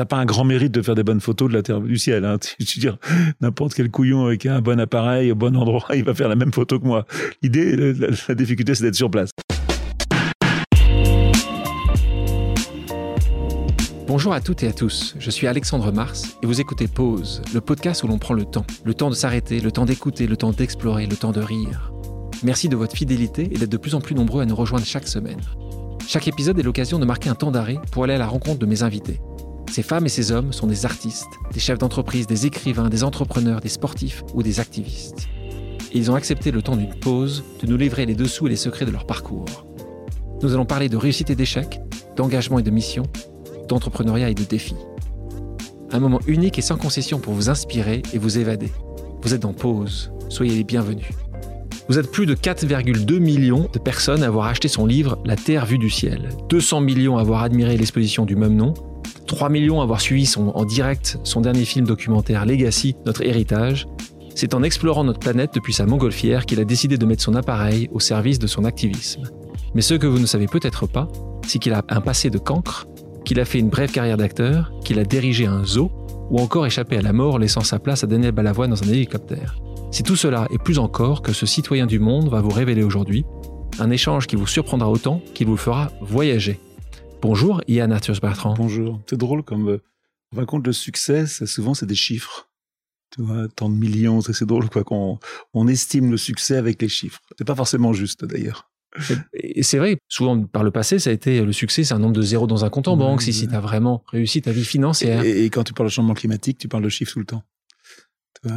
t'as pas un grand mérite de faire des bonnes photos de la Terre du ciel. Hein. Tu, veux dire, n'importe quel couillon avec un bon appareil au bon endroit, il va faire la même photo que moi. L'idée, la difficulté, c'est d'être sur place. Bonjour à toutes et à tous, je suis Alexandre Mars et vous écoutez Pause, le podcast où l'on prend le temps. Le temps de s'arrêter, le temps d'écouter, le temps d'explorer, le temps de rire. Merci de votre fidélité et d'être de plus en plus nombreux à nous rejoindre chaque semaine. Chaque épisode est l'occasion de marquer un temps d'arrêt pour aller à la rencontre de mes invités. Ces femmes et ces hommes sont des artistes, des chefs d'entreprise, des écrivains, des entrepreneurs, des sportifs ou des activistes. Ils ont accepté le temps d'une pause de nous livrer les dessous et les secrets de leur parcours. Nous allons parler de réussite et d'échec, d'engagement et de mission, d'entrepreneuriat et de défis. Un moment unique et sans concession pour vous inspirer et vous évader. Vous êtes en pause, soyez les bienvenus. Vous êtes plus de 4,2 millions de personnes à avoir acheté son livre La Terre vue du ciel, 200 millions à avoir admiré l'exposition du même nom, 3 millions à avoir suivi en direct son dernier film documentaire Legacy, notre héritage. C'est en explorant notre planète depuis sa montgolfière qu'il a décidé de mettre son appareil au service de son activisme. Mais ce que vous ne savez peut-être pas, c'est qu'il a un passé de cancre qu'il a fait une brève carrière d'acteur, qu'il a dirigé un zoo, ou encore échappé à la mort laissant sa place à Daniel Balavoine dans un hélicoptère. C'est tout cela et plus encore que ce citoyen du monde va vous révéler aujourd'hui, un échange qui vous surprendra autant qu'il vous fera voyager. Bonjour Yann Arthur Bertrand. Bonjour. C'est drôle comme euh, on compte le succès, souvent c'est des chiffres. Tu vois, tant de millions, c'est drôle quoi qu'on on estime le succès avec les chiffres. C'est pas forcément juste d'ailleurs. Et c'est vrai, souvent par le passé, ça a été le succès, c'est un nombre de zéros dans un compte en banque, si, si tu as vraiment réussi ta vie financière. Et, quand tu parles de changement climatique, tu parles de chiffres tout le temps.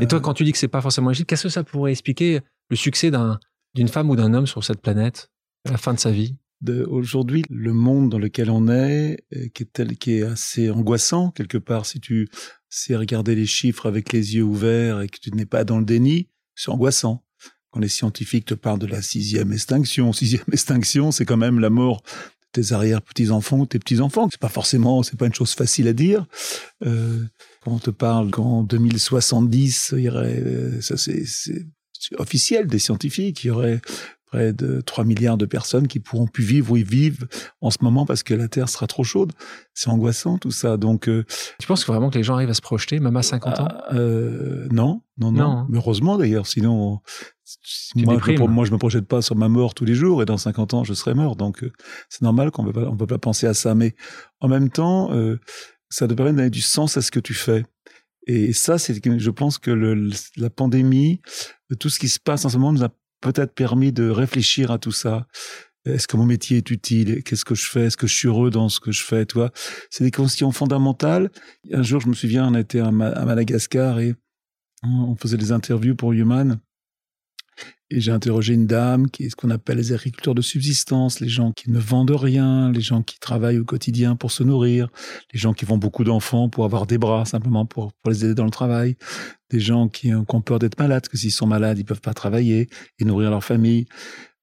Et toi, quand tu dis que c'est pas forcément logique, qu'est-ce que ça pourrait expliquer le succès d'une femme ou d'un homme sur cette planète à la fin de sa vie? Aujourd'hui, le monde dans lequel on est, euh, qui est, tel, qui est assez angoissant quelque part, si tu sais regarder les chiffres avec les yeux ouverts et que tu n'es pas dans le déni, c'est angoissant quand les scientifiques te parlent de la sixième extinction, sixième extinction, c'est quand même la mort de tes arrière-petits-enfants tes petits-enfants. C'est pas forcément, c'est pas une chose facile à dire. Euh, quand on te parle qu'en 2070, il y aurait, euh, ça c'est officiel des scientifiques, il y aurait près de 3 milliards de personnes qui pourront plus vivre où ils vivent en ce moment parce que la Terre sera trop chaude. C'est angoissant tout ça. Donc, euh, tu penses vraiment que les gens arrivent à se projeter, même à 50 ans? ah, euh, non, non, non, Mais heureusement d'ailleurs, sinon, moi, je me, moi, je me projette pas sur ma mort tous les jours et dans 50 ans, je serai mort. Donc, euh, c'est normal qu'on ne on peut pas penser à ça. Mais en même temps, ça te permet de donner du sens à ce que tu fais. Et ça, c'est je pense que le, la pandémie, tout ce qui se passe en ce moment nous a peut-être permis de réfléchir à tout ça. Est-ce que mon métier est utile? Qu'est-ce que je fais? Est-ce que je suis heureux dans ce que je fais? Tu vois, c'est des questions fondamentales. Un jour, je me souviens, on était à, Madagascar et on faisait des interviews pour Human. Et j'ai interrogé une dame qui est ce qu'on appelle les agriculteurs de subsistance, les gens qui ne vendent rien, les gens qui travaillent au quotidien pour se nourrir, les gens qui font beaucoup d'enfants pour avoir des bras simplement pour, les aider dans le travail, des gens qui, ont peur d'être malades, que s'ils sont malades, ils peuvent pas travailler et nourrir leur famille,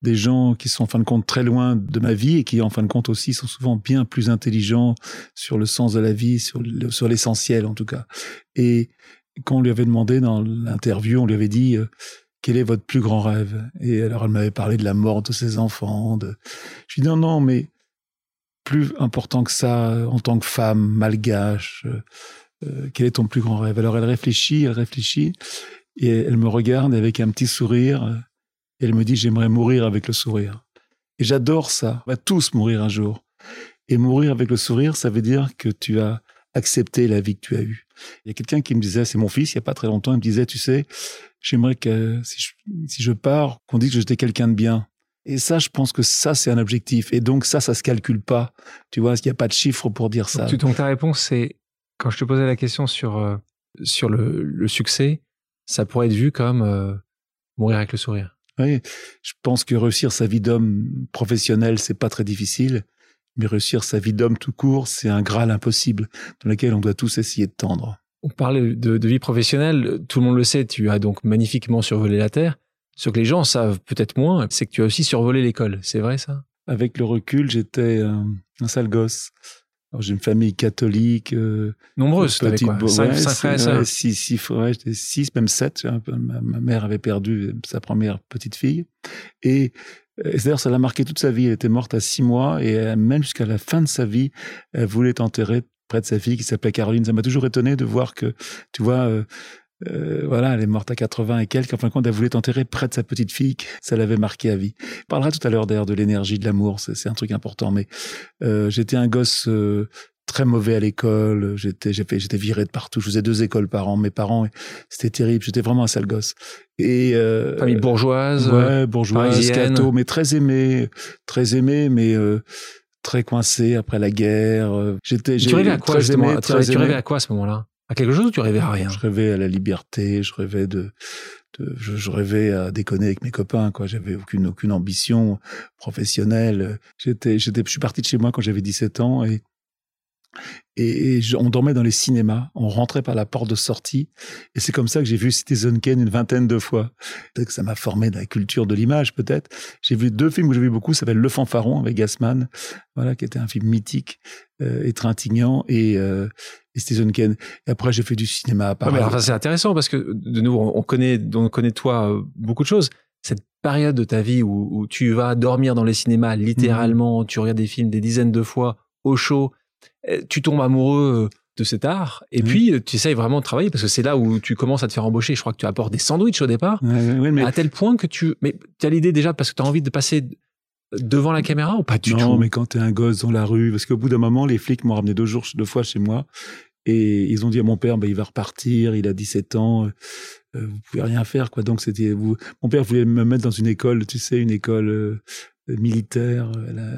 des gens qui sont en fin de compte très loin de ma vie et qui en fin de compte aussi sont souvent bien plus intelligents sur le sens de la vie, sur, sur l'essentiel en tout cas. Et quand on lui avait demandé dans l'interview, on lui avait dit euh, quel est votre plus grand rêve? Et alors elle m'avait parlé de la mort de ses enfants. De... Je lui dis non, non, mais plus important que ça, en tant que femme malgache, euh, euh, quel est ton plus grand rêve? Alors elle réfléchit, elle réfléchit, et elle me regarde avec un petit sourire, et elle me dit j'aimerais mourir avec le sourire. Et j'adore ça. On va tous mourir un jour. Et mourir avec le sourire, ça veut dire que tu as accepté la vie que tu as eue. Il y a quelqu'un qui me disait, c'est mon fils, il y a pas très longtemps, il me disait, tu sais, j'aimerais que si je, si je pars, qu'on dise que j'étais quelqu'un de bien. Et ça, je pense que ça, c'est un objectif. Et donc, ça, ça se calcule pas. Tu vois, il n'y a pas de chiffre pour dire ça. Donc, ta réponse, c'est, quand je te posais la question sur, euh, sur le, le, succès, ça pourrait être vu comme euh, mourir avec le sourire. Oui, je pense que réussir sa vie d'homme professionnel, c'est pas très difficile. Mais réussir sa vie d'homme tout court, c'est un graal impossible dans lequel on doit tous essayer de tendre. On parle de, vie professionnelle, tout le monde le sait, tu as donc magnifiquement survolé la Terre. Ce que les gens savent peut-être moins, c'est que tu as aussi survolé l'école, c'est vrai ça? Avec le recul, j'étais un sale gosse. J'ai une famille catholique. Euh, Nombreuse, petite, quoi? Cinq, frères Six, six frères, six, même sept. Ma, ma, mère avait perdu sa première petite fille. Et, et d'ailleurs, ça l'a marqué toute sa vie. Elle était morte à six mois et même jusqu'à la fin de sa vie, elle voulait enterrer près de sa fille qui s'appelait Caroline. Ça m'a toujours étonné de voir que, tu vois, euh, euh, voilà, elle est morte à 80 et quelques. En fin de compte, elle voulait t'enterrer près de sa petite fille. Ça l'avait marqué à vie. On parlera tout à l'heure d'ailleurs de l'énergie, de l'amour. C'est un truc important. Mais euh, j'étais un gosse euh, très mauvais à l'école. J'étais, j'étais viré de partout. Je faisais deux écoles par an. Mes parents, c'était terrible. J'étais vraiment un sale gosse. Et euh, famille bourgeoise, ouais, bourgeoise, mais très aimé, très aimé, mais euh, très coincé après la guerre. J'étais. Tu rêvais à quoi justement? Tu rêvais à quoi à ce moment-là? À quelque chose ou tu rêvais à rien? Je rêvais à la liberté, je rêvais de, de je, je, rêvais à déconner avec mes copains quoi, j'avais aucune aucune ambition professionnelle. J'étais j'étais je suis parti de chez moi quand j'avais 17 ans et et, on dormait dans les cinémas, on rentrait par la porte de sortie, et c'est comme ça que j'ai vu Citizen Kane une vingtaine de fois. Peut-être que ça m'a formé dans la culture de l'image, peut-être. J'ai vu deux films que j'ai vu beaucoup, ça s'appelle Le Fanfaron avec Gassman, voilà, qui était un film mythique euh, et trintignant, et, euh, et Citizen Kane. Et après, j'ai fait du cinéma à Paris. enfin, c'est intéressant parce que de nouveau, on connaît, on connaît toi euh, beaucoup de choses. Cette période de ta vie où, où tu vas dormir dans les cinémas, littéralement, mmh. tu regardes des films des dizaines de fois au chaud tu tombes amoureux euh, de cet art et mmh. puis euh, tu essayes vraiment de travailler parce que c'est là où tu commences à te faire embaucher. Je crois que tu apportes des sandwichs au départ, à tel point que tu... Mais tu as l'idée déjà parce que tu as envie de passer devant la caméra ou pas du tout? Non, mais quand tu es un gosse dans la rue, parce qu'au bout d'un moment, les flics m'ont ramené deux jours, deux fois chez moi et ils ont dit à mon père, bah, il va repartir, il a 17 ans, vous pouvez rien faire, quoi. Donc c'était, vous... mon père voulait me mettre dans une école, tu sais, une école militaire,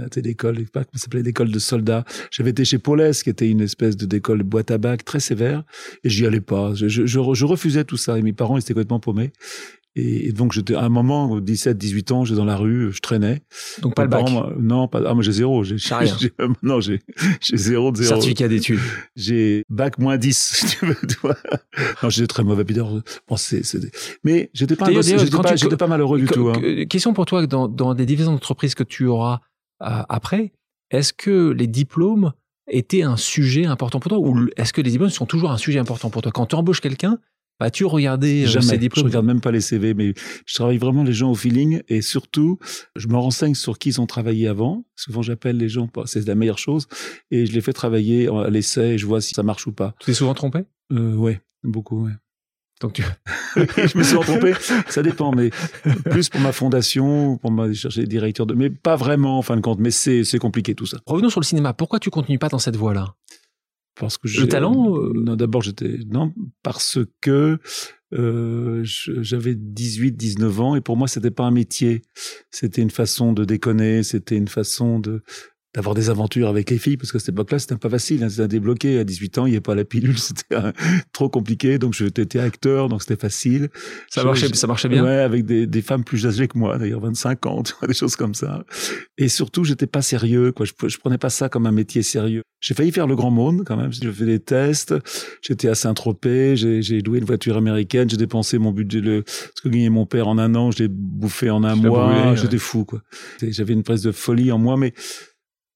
c'était l'école, pas comment s'appelait, l'école de soldats. J'avais été chez Paulès, qui était une espèce de d'école boîte à bac très sévère, et j'y allais pas. Je, je, je, refusais tout ça, et mes parents ils étaient complètement paumés. Et, donc, j'étais, à un moment, 17, 18 ans, j'étais dans la rue, je traînais. Donc, pas le bac? non, pas, ah, moi, j'ai zéro. J'ai, rien. non, j'ai, j'ai zéro de zéro. Certificat d'études. J'ai bac moins 10, si tu veux, Non, j'étais très mauvais bideur. Bon, c'est, c'est, mais j'étais pas, j'étais pas, j'étais pas malheureux du tout, hein. Question pour toi, dans, dans des divisions d'entreprise que tu auras euh, après, est-ce que les diplômes étaient un sujet important pour toi ou est-ce que les diplômes sont toujours un sujet important pour toi? Quand tu embauches quelqu'un, As-tu regardé euh, Jamais. diplômes Je regarde même pas les CV, mais je travaille vraiment les gens au feeling et surtout, je me renseigne sur qui ils ont travaillé avant. Souvent, j'appelle les gens, c'est la meilleure chose, et je les fais travailler à l'essai et je vois si ça marche ou pas. Tu t'es souvent trompé? Euh, Ouais, beaucoup, ouais. Donc tu... je me suis trompé, ça dépend, mais plus pour ma fondation, pour ma chercher directeur de, mais pas vraiment en fin de compte. Mais c'est c'est compliqué tout ça. Revenons sur le cinéma. Pourquoi tu continues pas dans cette voie-là? Parce que le talent euh, non d'abord j'étais non parce que euh, j'avais 18 19 ans et pour moi c'était pas un métier. C'était une façon de déconner c'était une façon de d'avoir des aventures avec les filles parce que cette époque-là c'était pas facile hein, c'était à débloquer à 18 ans il n'y avait pas la pilule c'était trop compliqué. Donc j'étais acteur donc c'était facile. Ça marchait ça marchait bien. Ouais avec des, des femmes plus âgées que moi d'ailleurs 25 ans des choses comme ça. Et surtout j'étais pas sérieux quoi. Je, je prenais pas ça comme un métier sérieux. J'ai failli faire le grand monde quand même. J'ai fait des tests. J'étais à Saint-Tropez. J'ai loué une voiture américaine. J'ai dépensé mon budget le ce que gagnait mon père en un an. Je l'ai bouffé en un mois. j'étais fou quoi. J'avais une presse de folie en moi mais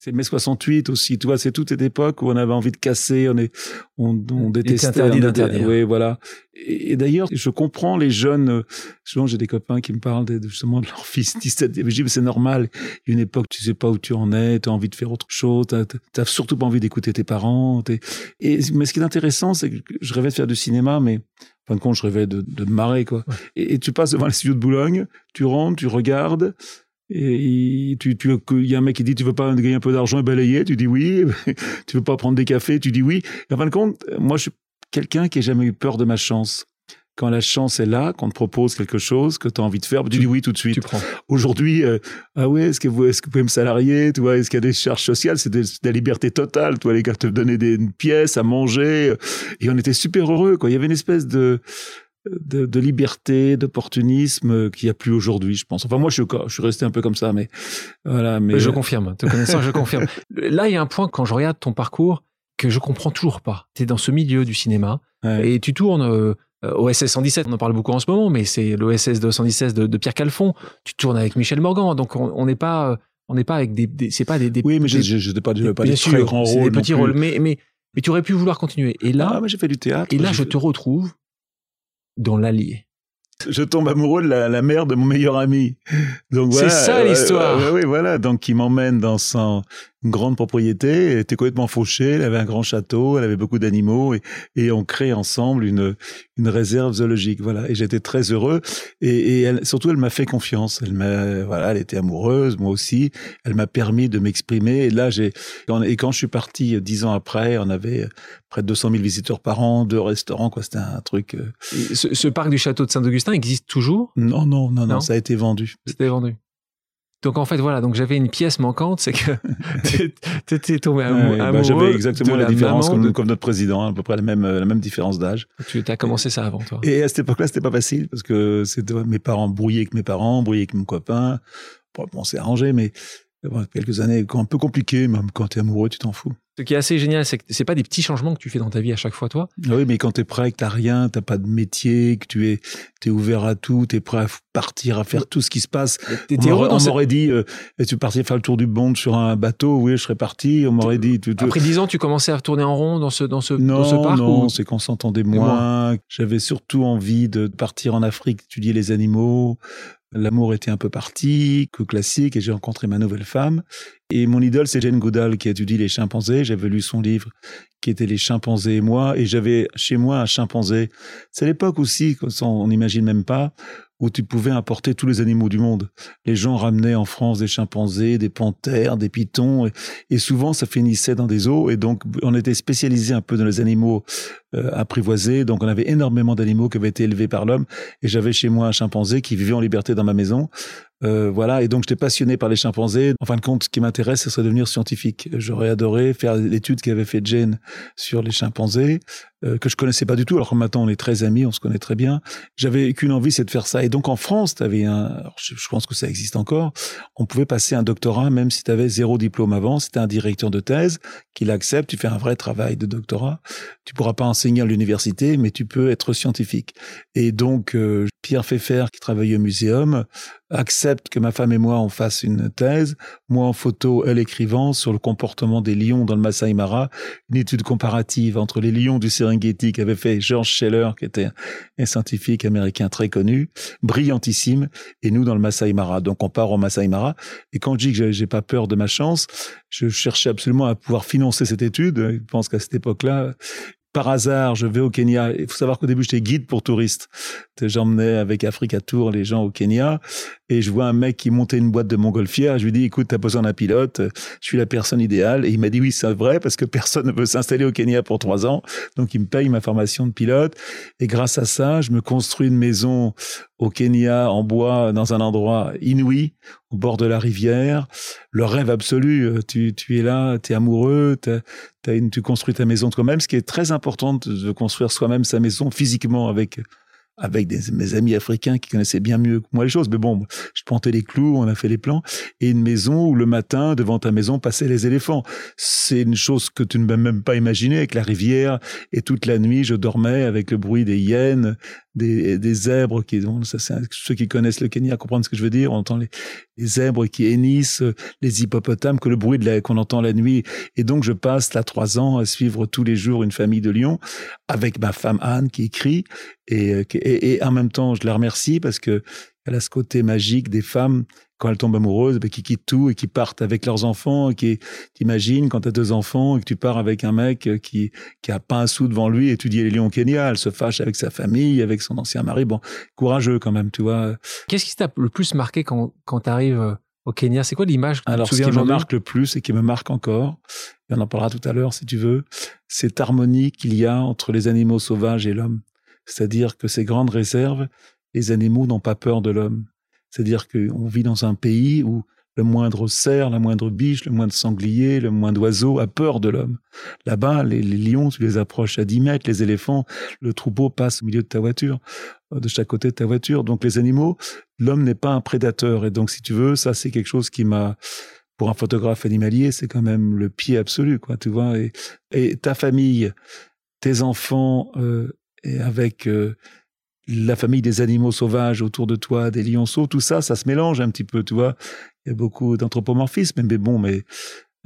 c'est mai 68 aussi, tu vois, c'est toute cette époque où on avait envie de casser, on est, on, on détestait. interdit d'interdire. Oui, voilà. Et, d'ailleurs, je comprends les jeunes, euh, souvent j'ai des copains qui me parlent de, justement de leur fils 17, je dis, mais c'est normal, il y a une époque, tu sais pas où tu en es, tu as envie de faire autre chose, tu t'as surtout pas envie d'écouter tes parents. Et, mais ce qui est intéressant, c'est que je rêvais de faire du cinéma, mais en fin de compte, je rêvais de, de me marrer, quoi. Et, et, tu passes devant les studios de Boulogne, tu rentres, tu regardes, et tu, tu, il y a un mec qui dit tu veux pas gagner un peu d'argent et balayer, tu dis oui. tu veux pas prendre des cafés, tu dis oui. Et en fin de compte, moi je suis quelqu'un qui a jamais eu peur de ma chance. Quand la chance est là, qu'on te propose quelque chose que tu as envie de faire, tu, dis oui tout de suite. Aujourd'hui, euh, ah ouais, est-ce que vous, est-ce que vous pouvez me salarier, tu vois, est-ce qu'il y a des charges sociales, c'est de, la liberté totale, toi les gars te donnaient des pièces à manger, et on était super heureux, quoi. Il y avait une espèce de, de, de liberté, d'opportunisme qu'il n'y a plus aujourd'hui, je pense. Enfin, moi, je, je suis resté un peu comme ça, mais voilà. Mais je confirme. Te connaissant, je confirme. Là, il y a un point quand je regarde ton parcours que je comprends toujours pas. Tu es dans ce milieu du cinéma et tu tournes euh, OSS 117. On en parle beaucoup en ce moment, mais c'est l'OSS 217 de, de Pierre Calfon. Tu tournes avec Michel Morgan, donc on n'est pas, on n'est pas avec des, c'est pas des, des, oui, mais je n'ai pas, des, pas des très grands rôles, des petits rôles, mais mais mais tu aurais pu vouloir continuer. Et là, ah, j'ai fait du théâtre. Et là, je te retrouve dans l'Allier. Je tombe amoureux de la, mère de mon meilleur ami. Donc c'est ça l'histoire. oui, voilà. Donc il m'emmène dans son une grande propriété, elle était complètement fauchée, elle avait un grand château, elle avait beaucoup d'animaux et, et on crée ensemble une, une réserve zoologique. Voilà. Et j'étais très heureux et, et elle, surtout elle m'a fait confiance. Elle m'a, voilà, elle était amoureuse, moi aussi. Elle m'a permis de m'exprimer. Et là, j'ai, et quand je suis parti dix ans après, on avait près de 200 000 visiteurs par an, deux restaurants, quoi. C'était un truc. Euh, ce, ce, parc du château de Saint-Augustin existe toujours? Non, non, non, non, ça a été vendu. C'était vendu. Donc en fait voilà, donc j'avais une pièce manquante, c'est que tu étais tombé amoureux. Bah, j'avais exactement la, différence comme, notre président, à peu près la même la même différence d'âge. Tu as commencé ça avant toi. Et à cette époque-là, c'était pas facile parce que c'était mes parents brouillés avec mes parents, brouillés avec mon copain. Bon, on s'est arrangé, mais quelques années un peu compliquées, même quand tu es amoureux, tu t'en fous. Ce qui est assez génial, c'est que c'est pas des petits changements que tu fais dans ta vie à chaque fois, toi. Oui, mais quand tu es prêt, que t'as rien, t'as pas de métier, que tu es, es ouvert à tout, tu es prêt à partir, à faire tout ce qui se passe. on m'aurait dit, euh, tu partais faire le tour du monde sur un bateau, oui, je serais parti. On m'aurait dit. Après dix ans, tu commençais à tourner en rond dans ce dans ce, non, ce parc. Non, c'est qu'on s'entendait moins. J'avais surtout envie de partir en Afrique, étudier les animaux, L'amour était un peu parti, que classique, et j'ai rencontré ma nouvelle femme. Et mon idole, c'est Jane Goodall, qui étudie les chimpanzés. J'avais lu son livre, qui était Les chimpanzés et moi, et j'avais chez moi un chimpanzé. C'est l'époque aussi, on n'imagine même pas, où tu pouvais importer tous les animaux du monde. Les gens ramenaient en France des chimpanzés, des panthères, des pitons, et, souvent ça finissait dans des eaux. Et donc on était spécialisé un peu dans les animaux euh. Donc on avait énormément d'animaux qui avaient été élevés par l'homme. Et j'avais chez moi un chimpanzé qui vivait en liberté dans ma maison. Euh, voilà, et donc j'étais passionné par les chimpanzés. En fin de compte, ce qui m'intéresse, ce serait devenir scientifique. J'aurais adoré faire l'étude qu'avait fait Jane sur les chimpanzés, euh, que je connaissais pas du tout, alors que maintenant on est très amis, on se connaît très bien. J'avais qu'une envie, c'est de faire ça. Et donc en France, tu avais un, je, pense que ça existe encore, on pouvait passer un doctorat même si tu avais zéro diplôme avant. C'était un directeur de thèse qui l'accepte, tu fais un vrai travail de doctorat. Tu pourras pas enseigner à l'université, mais tu peux être scientifique. Et donc euh, Pierre Pfeffer, qui travaille au muséum, accepte que ma femme et moi on fasse une thèse, moi en photo, elle écrivant sur le comportement des lions dans le Masai Mara, une étude comparative entre les lions du Serengeti qu'avait fait George Scheller, qui était un scientifique américain très connu, brillantissime, et nous dans le Masai Mara. Donc on part au Masai Mara, et quand je dis que j'ai pas peur de ma chance, je cherchais absolument à pouvoir financer cette étude. Je pense qu'à cette époque-là, par hasard, je vais au Kenya. Il faut savoir qu'au début, j'étais guide pour touristes. J'emmenais avec Africa Tour les gens au Kenya et je vois un mec qui montait une boîte de montgolfière. Je lui dis, écoute, t'as besoin d'un pilote. Je suis la personne idéale. Et il m'a dit, oui, c'est vrai parce que personne ne veut s'installer au Kenya pour trois ans. Donc, il me paye ma formation de pilote. Et grâce à ça, je me construis une maison au Kenya en bois dans un endroit inouï au bord de la rivière le rêve absolu tu, tu es là tu es amoureux tu construis ta maison toi-même ce qui est très important de construire soi-même sa maison physiquement avec avec mes amis africains qui connaissaient bien mieux que moi les choses. Mais bon, je plantais les clous, on a fait les plans. Et une maison où le matin, devant ta maison, passaient les éléphants. C'est une chose que tu ne peux même pas imaginer avec la rivière. Et toute la nuit, je dormais avec le bruit des hyènes, des, des zèbres qui, bon, ça, c'est, ceux qui connaissent le Kenya comprennent ce que je veux dire. On entend les, les zèbres qui hennissent, les hippopotames, que le bruit de qu'on entend la nuit. Et donc, je passe là trois ans à suivre tous les jours une famille de lions avec ma femme Anne qui écrit et, et, et en même temps, je la remercie parce que elle a ce côté magique des femmes quand elles tombent amoureuses, ben, qui quittent tout et qui partent avec leurs enfants, et qui t'imagines quand tu as deux enfants et que tu pars avec un mec qui qui a pas un sou devant lui étudier les lions Kenya, elle se fâche avec sa famille, avec son ancien mari, bon, courageux quand même, tu vois. Qu'est-ce qui t'a le plus marqué quand quand tu arrives euh, au Kenya? C'est quoi l'image Alors, ce qui me marque le plus et qui me marque encore, et on en parlera tout à l'heure si tu veux, cette harmonie qu'il y a entre les animaux sauvages et l'homme. C'est-à-dire que ces grandes réserves, les animaux n'ont pas peur de l'homme. C'est-à-dire qu'on vit dans un pays où le moindre cerf, la moindre biche, le moindre sanglier, le moindre oiseau a peur de l'homme. Là-bas, les, lions, tu les approches à 10 mètres, les éléphants, le troupeau passe au milieu de ta voiture, euh, de chaque côté de ta voiture. Donc les animaux, l'homme n'est pas un prédateur. Et donc, si tu veux, ça, c'est quelque chose qui m'a, pour un photographe animalier, c'est quand même le pied absolu, quoi, tu vois. Et, ta famille, tes enfants, euh, et avec euh, la famille des animaux sauvages autour de toi, des lionceaux, tout ça, ça se mélange un petit peu, tu vois. Il y a beaucoup d'anthropomorphisme, mais bon, mais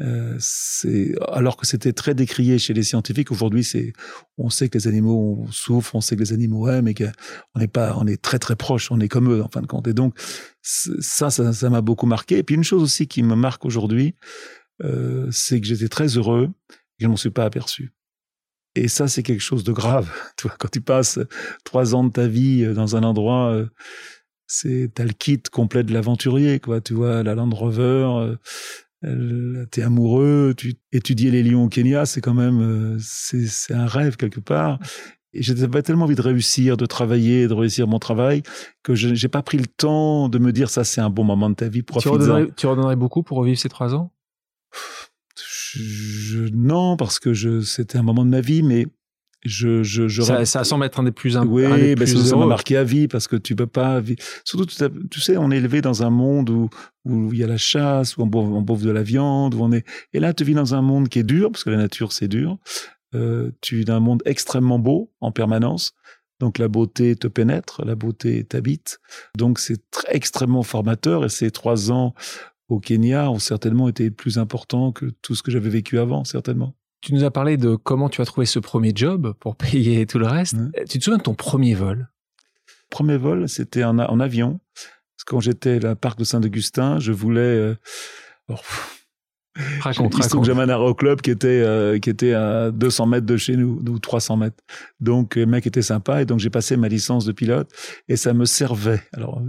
euh, c'est alors que c'était très décrié chez les scientifiques. Aujourd'hui, c'est on sait que les animaux souffrent, on sait que les animaux aiment, et qu'on n'est pas, on est très très proche, on est comme eux en fin de compte. Et donc ça, ça, m'a beaucoup marqué. Et puis une chose aussi qui me marque aujourd'hui, euh, c'est que j'étais très heureux et je m'en suis pas aperçu. Et ça, c'est quelque chose de grave. Tu vois, quand tu passes trois ans de ta vie euh, dans un endroit, euh, c'est t'as le kit complet de l'aventurier, quoi. Tu vois, la Land Rover, euh, t'es amoureux, tu étudier les lions au Kenya, c'est quand même, c'est un rêve quelque part. Et j'avais tellement envie de réussir, de travailler, de réussir mon travail, que je n'ai pas pris le temps de me dire ça, c'est un bon moment de ta vie. Tu redonnerais, tu redonnerais beaucoup pour revivre ces trois ans? Je, Non, parce que je, c'était un moment de ma vie, mais je, je, je ça, ça semble être un des plus oui mais ben, ça m'a marqué à vie parce que tu peux pas surtout tu, sais on est élevé dans un monde où où il y a la chasse où on bouffe, on bouffe de la viande où on est et là tu vis dans un monde qui est dur parce que la nature c'est dur euh, tu vis dans un monde extrêmement beau en permanence. Donc la beauté te pénètre, la beauté t'habite. Donc c'est extrêmement formateur et ces trois ans au Kenya ont certainement été plus importants que tout ce que j'avais vécu avant, certainement. Tu nous as parlé de comment tu as trouvé ce premier job pour payer tout le reste. Tu te souviens de ton premier vol? Premier vol, c'était en, en, avion. Parce que quand j'étais à la parc de Saint-Augustin, je voulais... Euh, Raconte, il se trouve que j'avais un aéroclub qui était euh, qui était à 200 mètres de chez nous, ou 300 mètres. Donc le mec était sympa et donc j'ai passé ma licence de pilote et ça me servait. Alors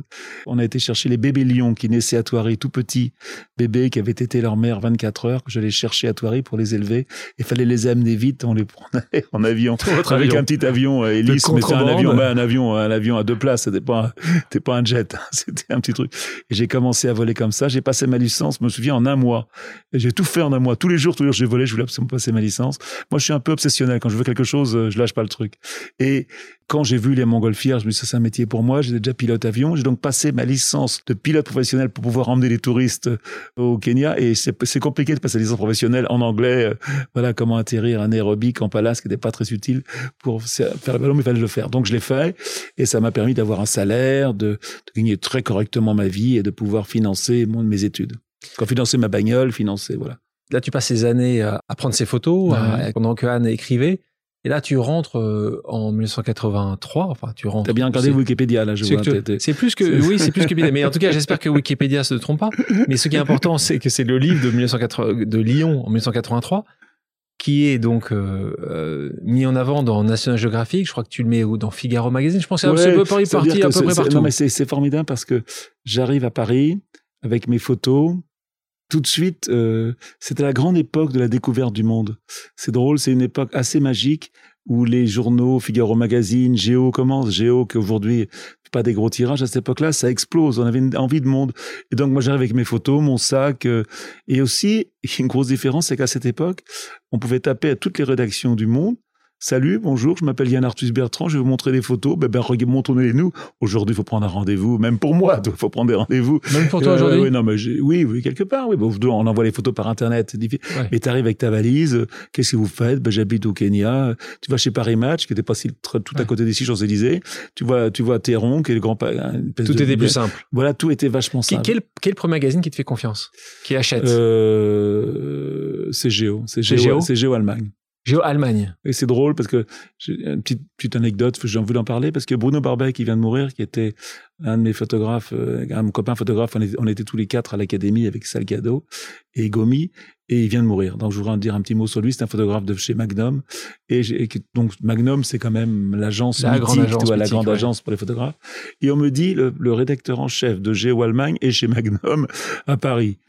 on a été chercher les bébés lions qui naissaient à Thoiry, tout petits bébés qui avaient été leur mère 24 heures que j'allais chercher à Thoiry pour les élever. Il fallait les amener vite, on les prenait en avion avec un petit avion euh, hélice, mais un avion, un avion, un avion à deux places. C'était pas c'était pas un jet, c'était un petit truc. Et j'ai commencé à voler comme ça. J'ai passé ma licence, je me souviens en un mois. J'ai tout fait en un mois. Tous les jours, tous les jours, j'ai volé. Je voulais absolument passer ma licence. Moi, je suis un peu obsessionnel. Quand je veux quelque chose, euh, je lâche pas le truc. Et quand j'ai vu les montgolfières, je me suis dit, c'est un métier pour moi. J'étais déjà pilote avion. J'ai donc passé ma licence de pilote professionnel pour pouvoir emmener les touristes euh, au Kenya. Et c'est compliqué de passer la licence professionnelle en anglais. Euh, voilà comment atterrir un aérobic en palace qui n'était pas très utile pour faire le ballon, mais il fallait le faire. Donc, je l'ai fait. Et ça m'a permis d'avoir un salaire, de, de, gagner très correctement ma vie et de pouvoir financer mon, mes études. Quand financer ma bagnole, financer, voilà. Là, tu passes ces années à, prendre ces photos pendant que Anne écrivait. Et là, tu rentres euh, en 1983. Enfin, tu rentres. T'as bien regardé Wikipédia là, je vois. C'est plus que oui, c'est plus que Wikipédia. Mais en tout cas, j'espère que Wikipédia se trompe pas. Mais ce qui est important, c'est que c'est le livre de 1980, de Lyon en 1983 qui est donc euh, euh, mis en avant dans National Geographic. Je crois que tu le mets dans Figaro Magazine. Je pense que c'est parti à peu près partout. Non, mais c'est formidable parce que j'arrive à Paris avec mes photos tout de suite, euh, c'était la grande époque de la découverte du monde. C'est drôle, c'est une époque assez magique où les journaux, Figaro Magazine, Géo commence, Géo qu'aujourd'hui pas des gros tirages à cette époque-là, ça explose. On avait une envie de monde. Et donc moi j'arrive avec mes photos, mon sac. Euh, et aussi, une grosse différence, c'est qu'à cette époque, on pouvait taper à toutes les rédactions du monde Salut, bonjour, je m'appelle Yann Arthus Bertrand, je vais vous montrer des photos. Ben, ben montrez-les nous. Aujourd'hui, il faut prendre un rendez-vous, même pour moi, il faut prendre des rendez-vous. Même pour toi aujourd'hui oui, non, mais oui, oui, quelque part. Oui, bon, on envoie les photos par Internet. Mais tu arrives avec ta valise, qu'est-ce que vous faites? Ben, J'habite au Kenya. Tu vas chez Paris Match, qui était pas si, tout à côté d'ici, Champs-Élysées. Tu vois, tu vois Théron, qui est le grand... Tout était plus simple. Voilà, tout était vachement simple. Quel, quel premier magazine qui te fait confiance? Qui achète? Euh, C'est Géo. C'est Géo, c'est Géo Allemagne. Géo-Allemagne. Et c'est drôle parce que j'ai une petite, petite anecdote, j'ai envie d'en parler parce que Bruno Barbet qui vient de mourir, qui était un de mes photographes, euh, un copain photographe, on était, tous les quatre à l'académie avec Salgado et Gomi, et il vient de mourir. Donc je voudrais en dire un petit mot sur lui. C'est un photographe de chez Magnum, et, donc Magnum c'est quand même l'agence la grande agence, la grande agence pour les photographes. Et on me dit le, le rédacteur en chef de Géo Allemagne est chez Magnum à Paris.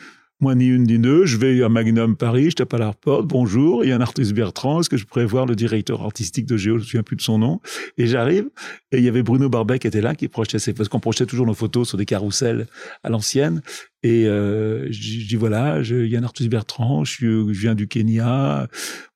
Moi, ni une ni deux, je vais à Magnum Paris, je tape à la porte, bonjour, il y a un artiste Bertrand, est-ce que je pourrais voir le directeur artistique de Géo, je ne me souviens plus de son nom. Et j'arrive, et il y avait Bruno Barbet qui était là, qui projetait ses, parce qu'on projetait toujours nos photos sur des carousels à l'ancienne. Et euh, je dis voilà, il y a un artiste Bertrand, je, viens du Kenya,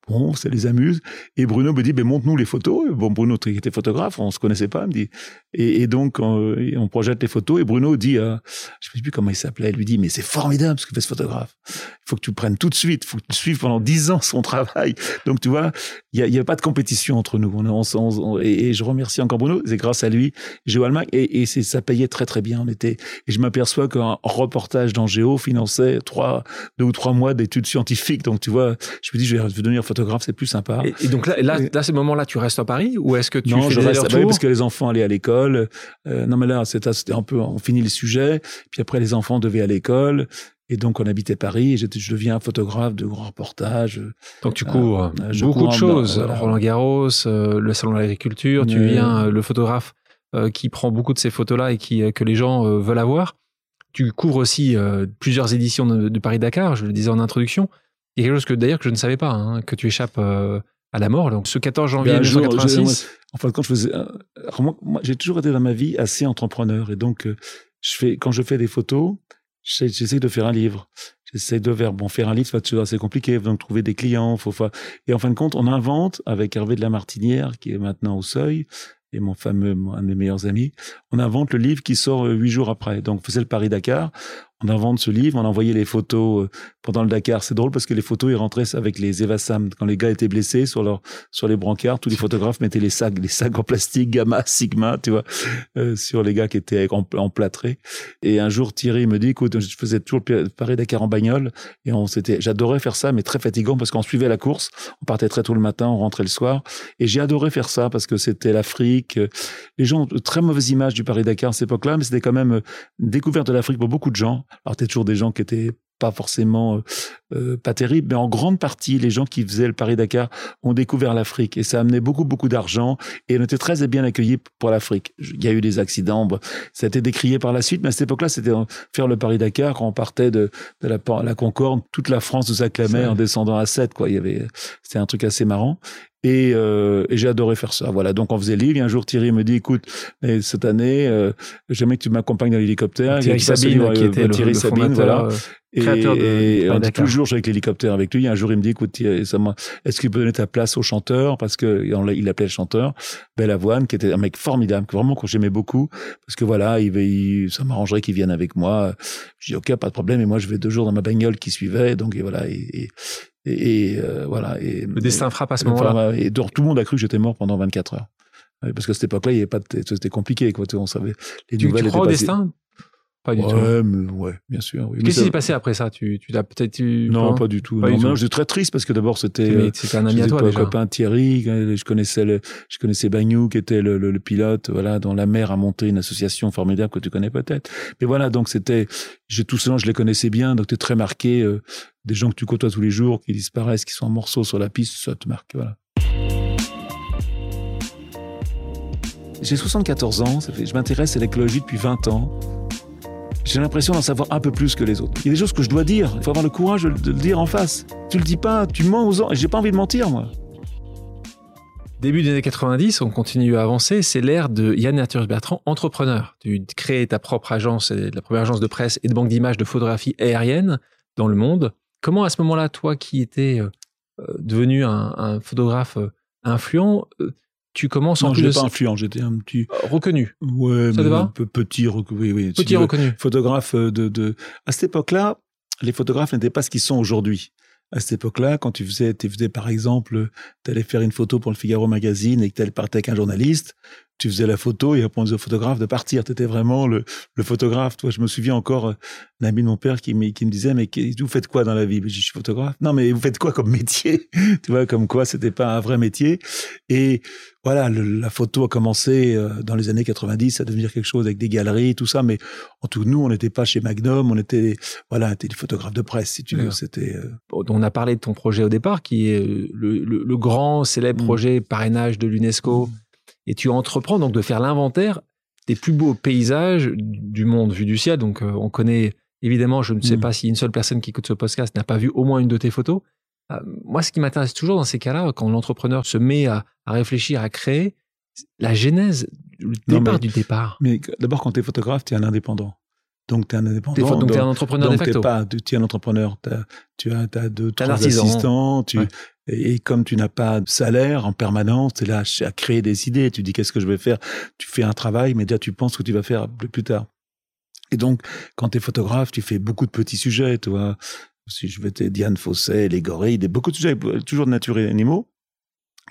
Bon, ça les amuse. Et Bruno me dit, ben, montre-nous les photos. Bon, Bruno, était photographe, on se connaissait pas, me dit. Et, donc, on, projette les photos. Et Bruno dit, euh, je sais plus comment il s'appelait, lui dit, mais c'est formidable ce que fait ce photographe. Il faut que tu prennes tout de suite. Il faut que tu suives pendant dix ans son travail. Donc, tu vois, il n'y a, a, pas de compétition entre nous. On, on, et, je remercie encore Bruno. C'est grâce à lui, Géo Allemagne. Et, et ça payait très, très bien. On était, et je m'aperçois qu'un reportage dans Géo finançait trois, deux ou trois mois d'études scientifiques. Donc, tu vois, je me dis, je vais devenir photographe c'est plus sympa. Et, donc là, là, là, ce moment-là, tu restes à Paris ou est-ce que tu non, fais je des reste à Paris parce que les enfants allaient à l'école. Euh, non, mais là, c'était un peu, on finit le sujet. Puis après, les enfants devaient à l'école. Et donc, on habitait Paris et je deviens photographe de grands reportages. Donc, tu cours beaucoup de choses. Roland Garros, le Salon de l'Agriculture, tu viens le photographe qui prend beaucoup de ces photos-là et qui, que les gens veulent avoir. Tu couvres aussi plusieurs éditions de, Paris-Dakar, je le disais en introduction. Il y a quelque chose que d'ailleurs que je ne savais pas, hein, que tu échappes à la mort. Donc ce 14 janvier 1986. en fait, quand je faisais, moi, j'ai toujours été dans ma vie assez entrepreneur et donc je fais quand je fais des photos, j'essaie de faire un livre. J'essaie de faire, bon, faire un livre, c'est assez compliqué, donc trouver des clients, faut, faut, et en fin de compte, on invente avec Hervé de la Martinière, qui est maintenant au seuil, et mon fameux, un de mes meilleurs amis, on invente le livre qui sort euh, huit jours après. Donc, on faisait le Paris-Dakar, on invente ce livre, on envoyait les photos euh, pendant le Dakar. C'est drôle parce que les photos, ils rentraient avec les Evasam. Quand les gars étaient blessés sur leur, sur les brancards, tous les photographes mettaient les sacs, les sacs en plastique, gamma, sigma, tu vois, euh, sur les gars qui étaient emplâtrés. Et un jour, Thierry me dit, écoute, je faisais toujours le Paris-Dakar en bagnole et on s'était, j'adorais faire ça, mais très fatigant parce qu'on suivait la course. On partait très tôt le matin, on rentrait le soir. Et j'ai adoré faire ça parce que c'était l'Afrique. Les gens, très mauvaise image du Paris-Dakar à cette époque-là, mais c'était quand même une découverte de l'Afrique pour beaucoup de gens. Alors, t'es toujours des gens qui étaient pas forcément euh, euh, pas terribles, mais en grande partie, les gens qui faisaient le Paris-Dakar ont découvert l'Afrique et ça a amené beaucoup, beaucoup d'argent et on était très bien accueillis pour l'Afrique. Il y a eu des accidents, ça a été décrié par la suite, mais à cette époque-là, c'était faire le Paris-Dakar quand on partait de, de la, la, Concorde, toute la France nous acclamait en descendant à 7, quoi. Il y avait, c'était un truc assez marrant. Et, euh, et j'ai adoré faire ça. Voilà. Donc on faisait livre. Et un jour Thierry me dit, écoute, cette année, euh, j'aimerais que tu m'accompagnes dans l'hélicoptère. Thierry Sabine, qui était Thierry le, Sabine, voilà. Et, et on dit toujours avec l'hélicoptère avec lui. Un jour, il me dit, écoute, est-ce qu'il peut donner ta place au chanteur? Parce que il appelait le chanteur Belle Avoine, qui était un mec formidable, que vraiment que j'aimais beaucoup. Parce que voilà, il, il ça m'arrangerait qu'il vienne avec moi. Je dis, ok, pas de problème. Et moi, je vais deux jours dans ma bagnole qui suivait. Donc et voilà. Et, et, euh, voilà. Et, le destin frappe à ce moment-là. Et tout le monde a cru que j'étais mort pendant 24 heures. Parce qu'à cette époque-là, il y avait pas, c'était compliqué, quoi. On savait. Les tu, nouvelles tu crois au destin? Pas du tout. Mais, ouais, bien sûr. Qu'est-ce qui s'est passé après ça? Tu, tu l'as peut-être eu Non, pas du tout. non, j'étais très triste parce que d'abord c'était. C'était un ami à toi déjà. copain Thierry. Je connaissais le, je connaissais Bagnou qui était le, le, pilote, voilà, dont la mère a monté une association formidable que tu connais peut-être. Mais voilà, donc c'était, j'ai tout cela, je les connaissais bien, donc tu es très marqué. Euh, des gens que tu côtoies tous les jours, qui disparaissent, qui sont en morceaux sur la piste, ça te marque, voilà. J'ai 74 ans, ça fait, je m'intéresse à l'écologie depuis 20 ans j'ai l'impression d'en savoir un peu plus que les autres. Il y a des choses que je dois dire, il faut avoir le courage de, le dire en face. Tu le dis pas, tu mens aux et j'ai pas envie de mentir, moi. Début des années 90, on continue à avancer, c'est l'ère de Yann Arthur Bertrand, entrepreneur. Tu crées ta propre agence, la première agence de presse et de banque d'images de photographie aérienne dans le monde. Comment à ce moment-là, toi qui étais euh, euh, devenu un, photographe euh, influent, tu commenses en plus de pas influent, j'étais un petit euh, reconnu. Ouais, ça mais un peu petit, oui, oui. Petit reconnu. Photographe euh, de, de. À cette époque-là, les photographes n'étaient pas ce qu'ils sont aujourd'hui. À cette époque-là, quand tu faisais, tu faisais par exemple, tu allais faire une photo pour le Figaro magazine et que tu allais partir avec un journaliste, tu faisais la photo et on au photographe de partir. Tu étais vraiment le, le, photographe. Toi, je me souviens encore d'un ami de mon père qui, qui me disait mais vous faites quoi dans la vie? Je suis photographe. Non, mais vous faites quoi comme métier? Tu vois, comme quoi c'était pas un vrai métier. Et voilà, la photo a commencé euh, dans les années 90 à devenir quelque chose avec des galeries, tout ça. Mais en tout, nous, on n'était pas chez Magnum, on était voilà, on était des photographes de presse, si tu veux. C'était. Euh, on a parlé de ton projet au départ, qui est euh, le, le, grand célèbre mmh. projet parrainage de l'UNESCO. Mmh et tu entreprends donc de faire l'inventaire des plus beaux paysages du monde vu du ciel. Donc, euh, on connaît évidemment, je ne sais mm. pas si une seule personne qui écoute ce podcast n'a pas vu au moins une de tes photos. Euh, moi, ce qui m'intéresse toujours dans ces cas-là, quand l'entrepreneur se met à, réfléchir, à créer, la genèse, le départ du départ. Mais d'abord, quand tu es photographe, tu es un indépendant. Donc, tu es un indépendant. donc, tu es un entrepreneur. Pas, tu es un entrepreneur. tu as, as deux, trois assistants. Tu, et, comme tu n'as pas de salaire en permanence, tu es là à créer des idées. Tu dis qu'est-ce que je vais faire? Tu fais un travail, mais déjà tu penses ce que tu vas faire plus tard. Et donc, quand tu es photographe, tu fais beaucoup de petits sujets, tu vois. Si je vais Diane Fosset, les gorilles, des, beaucoup de sujets, toujours de nature et animaux.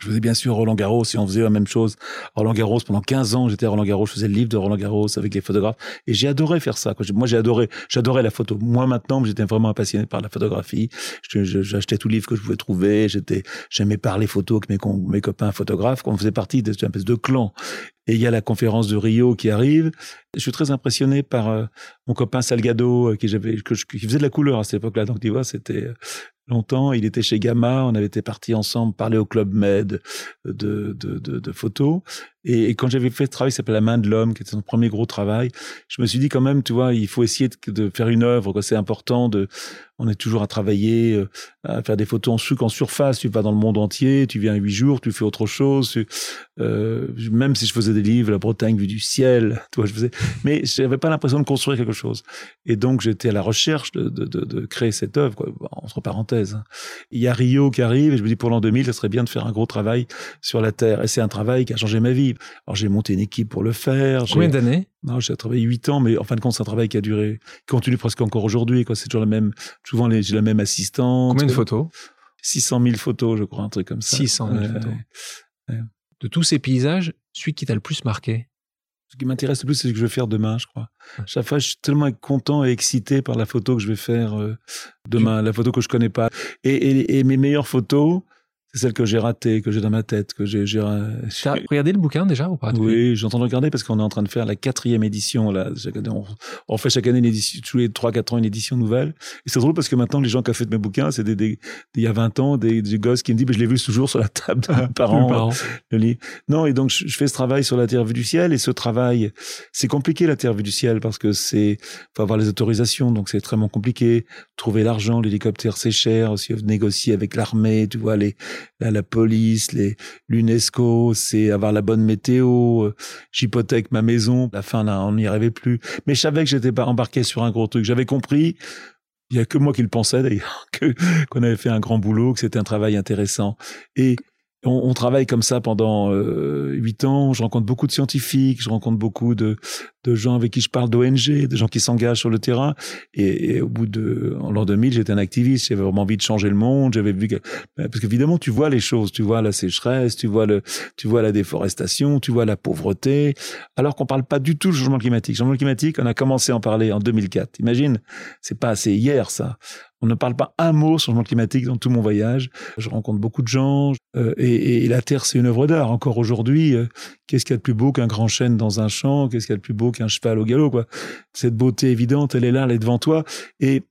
Je faisais bien sûr Roland Garros et on faisait la même chose. Roland Garros, pendant 15 ans, j'étais à Roland Garros, je faisais le livre de Roland Garros avec les photographes. Et j'ai adoré faire ça. Moi, j'ai adoré, j'adorais la photo. Moi, maintenant, j'étais vraiment passionné par la photographie. J'achetais tout livre que je pouvais trouver. J'étais, j'aimais parler photo avec mes, mes copains photographes. On faisait partie d'une espèce de clan. Et il y a la conférence de Rio qui arrive. Je suis très impressionné par euh, mon copain Salgado euh, qui, qui faisait de la couleur à cette époque-là. Donc tu vois, c'était longtemps. Il était chez Gamma. On avait été partis ensemble parler au Club Med de, de, de, de photos. Et, quand j'avais fait ce travail qui s'appelle La main de l'homme, qui était son premier gros travail, je me suis dit quand même, tu vois, il faut essayer de, faire une œuvre. C'est important de, on est toujours à travailler, euh, à faire des photos en, en surface. Tu vas dans le monde entier, tu viens huit jours, tu fais autre chose. euh, même si je faisais des livres, la Bretagne vue du ciel, tu vois, je faisais. Mais j'avais pas l'impression de construire quelque chose. Et donc j'étais à la recherche de, de, de, créer cette œuvre, quoi, entre parenthèses. Il y a Rio qui arrive et je me dis pour l'an 2000, ça serait bien de faire un gros travail sur la Terre. Et c'est un travail qui a changé ma vie. Alors j'ai monté une équipe pour le faire. Combien d'années? Non, j'ai travaillé huit ans, mais en fin de compte, c'est un travail qui a duré, qui continue presque encore aujourd'hui. C'est toujours la même. Souvent, j'ai la même assistante. Combien de photos? 600 000 photos, je crois, un truc comme ça. 600 000 photos. De tous ces paysages, celui qui t'a le plus marqué? Ce qui m'intéresse le plus, c'est ce que je vais faire demain, je crois. Chaque fois, je suis tellement content et excité par la photo que je vais faire euh, demain, la photo que je connais pas. Et, et, et mes meilleures photos, celle que j'ai ratée, que j'ai dans ma tête, que j'ai. regardé le bouquin déjà ou pas Oui, j'entends regarder parce qu'on est en train de faire la quatrième édition. Là, on, on fait chaque année une édition, tous les trois quatre ans une édition nouvelle. Et c'est drôle parce que maintenant les gens qui ont fait de mes bouquins, c'est des, des, il y a 20 ans, des, des gosses qui me disent, bah, je l'ai vu toujours sur la table de mes parents. le lit. Non, et donc je, fais ce travail sur la Terre vue du ciel et ce travail, c'est compliqué la Terre vue du ciel parce que c'est, faut avoir les autorisations, donc c'est extrêmement compliqué. Trouver l'argent, l'hélicoptère c'est cher, aussi négocier avec l'armée, tu vois les la, la police, les l'UNESCO, c'est avoir la bonne météo. Euh, j'hypothèque ma maison. La fin, là, on n'y arrivait plus. Mais je savais que j'étais pas embarqué sur un gros truc. J'avais compris. Il y a que moi qui le pensais d'ailleurs, que qu'on avait fait un grand boulot, que c'était un travail intéressant. Et on, travaille comme ça pendant euh, huit ans. Je rencontre beaucoup de scientifiques, je rencontre beaucoup de, de gens avec qui je parle d'ONG, de gens qui s'engagent sur le terrain. Et, au bout de, l'an 2000, j'étais un activiste. J'avais vraiment envie de changer le monde. J'avais vu que, ben, parce qu'évidemment, tu vois les choses. Tu vois la sécheresse, tu vois le, tu vois la déforestation, tu vois la pauvreté. Alors qu'on parle pas du tout du changement climatique. Le changement climatique, on a commencé à en parler en 2004. Imagine, c'est pas assez hier, ça. On ne parle pas un mot changement climatique dans tout mon voyage. Je rencontre beaucoup de gens euh, et, et, la Terre, c'est une œuvre d'art. Encore aujourd'hui, euh, qu'est-ce qu'il y a de plus beau qu'un grand chêne dans un champ? Qu'est-ce qu'il y a de plus beau qu'un cheval au galop quoi? Cette beauté évidente, elle est là, elle est devant toi. Et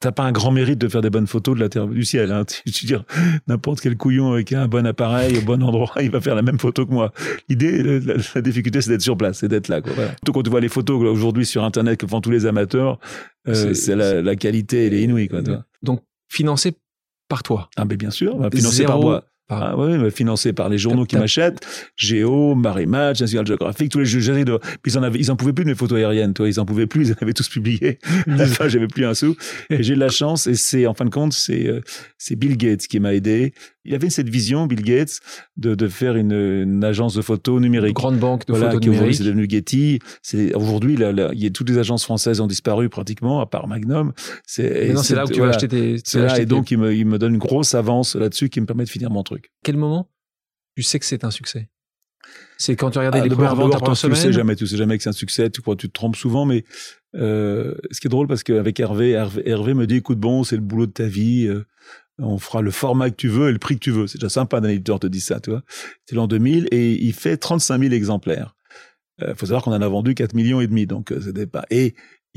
t'as pas un grand mérite de faire des bonnes photos de la terre du ciel. Hein. Tu, veux dire, n'importe quel couillon avec un bon appareil au bon endroit, il va faire la même photo que moi. L'idée, la, difficulté, c'est d'être sur place, c'est d'être là. Quoi. Voilà. Surtout quand tu vois les photos aujourd'hui sur Internet que font tous les amateurs, euh, c'est la, la, qualité, elle est inouïe. Quoi, toi. Donc, financé par toi. Ah, mais bien sûr, bah, financé par moi. Ah ouais, financé par les journaux qui m'achètent, Géo, Marie Match, National Geographic, tous les jeux de. Ils en avaient, ils en pouvaient plus de mes photos aériennes, toi, ils en pouvaient plus, ils en avaient tous publié. À la fin, j'avais plus un sou. Et j'ai de la chance, et c'est en fin de compte, c'est euh, c'est Bill Gates qui m'a aidé il avait cette vision, Bill Gates, de, de faire une, une, agence de photos numérique. Une grande banque de voilà, photos qui numériques. C'est devenu Getty. C'est aujourd'hui, là, là, il y a toutes les agences françaises ont disparu pratiquement, à part Magnum. C'est c'est là où tu vas acheter tes. C'est là, et donc il me, il me donne une grosse avance là-dessus qui me permet de finir mon truc. Quel moment tu sais que c'est un succès? C'est quand tu regardais ah, les premières ventes après semaine. Tu sais jamais, tu sais jamais que c'est un succès. Tu crois, tu te trompes souvent, mais euh, ce qui est drôle parce qu'avec Hervé, Hervé, Hervé, me dit, écoute, bon, c'est le boulot de ta vie. Euh, on fera le format que tu veux et le prix que tu veux. C'est déjà sympa d'un éditeur te dit ça, tu vois. C'est l'an 2000 et il fait 35 000 exemplaires. Il euh, faut savoir qu'on en a vendu 4 millions et demi, donc euh, c'était pas. Et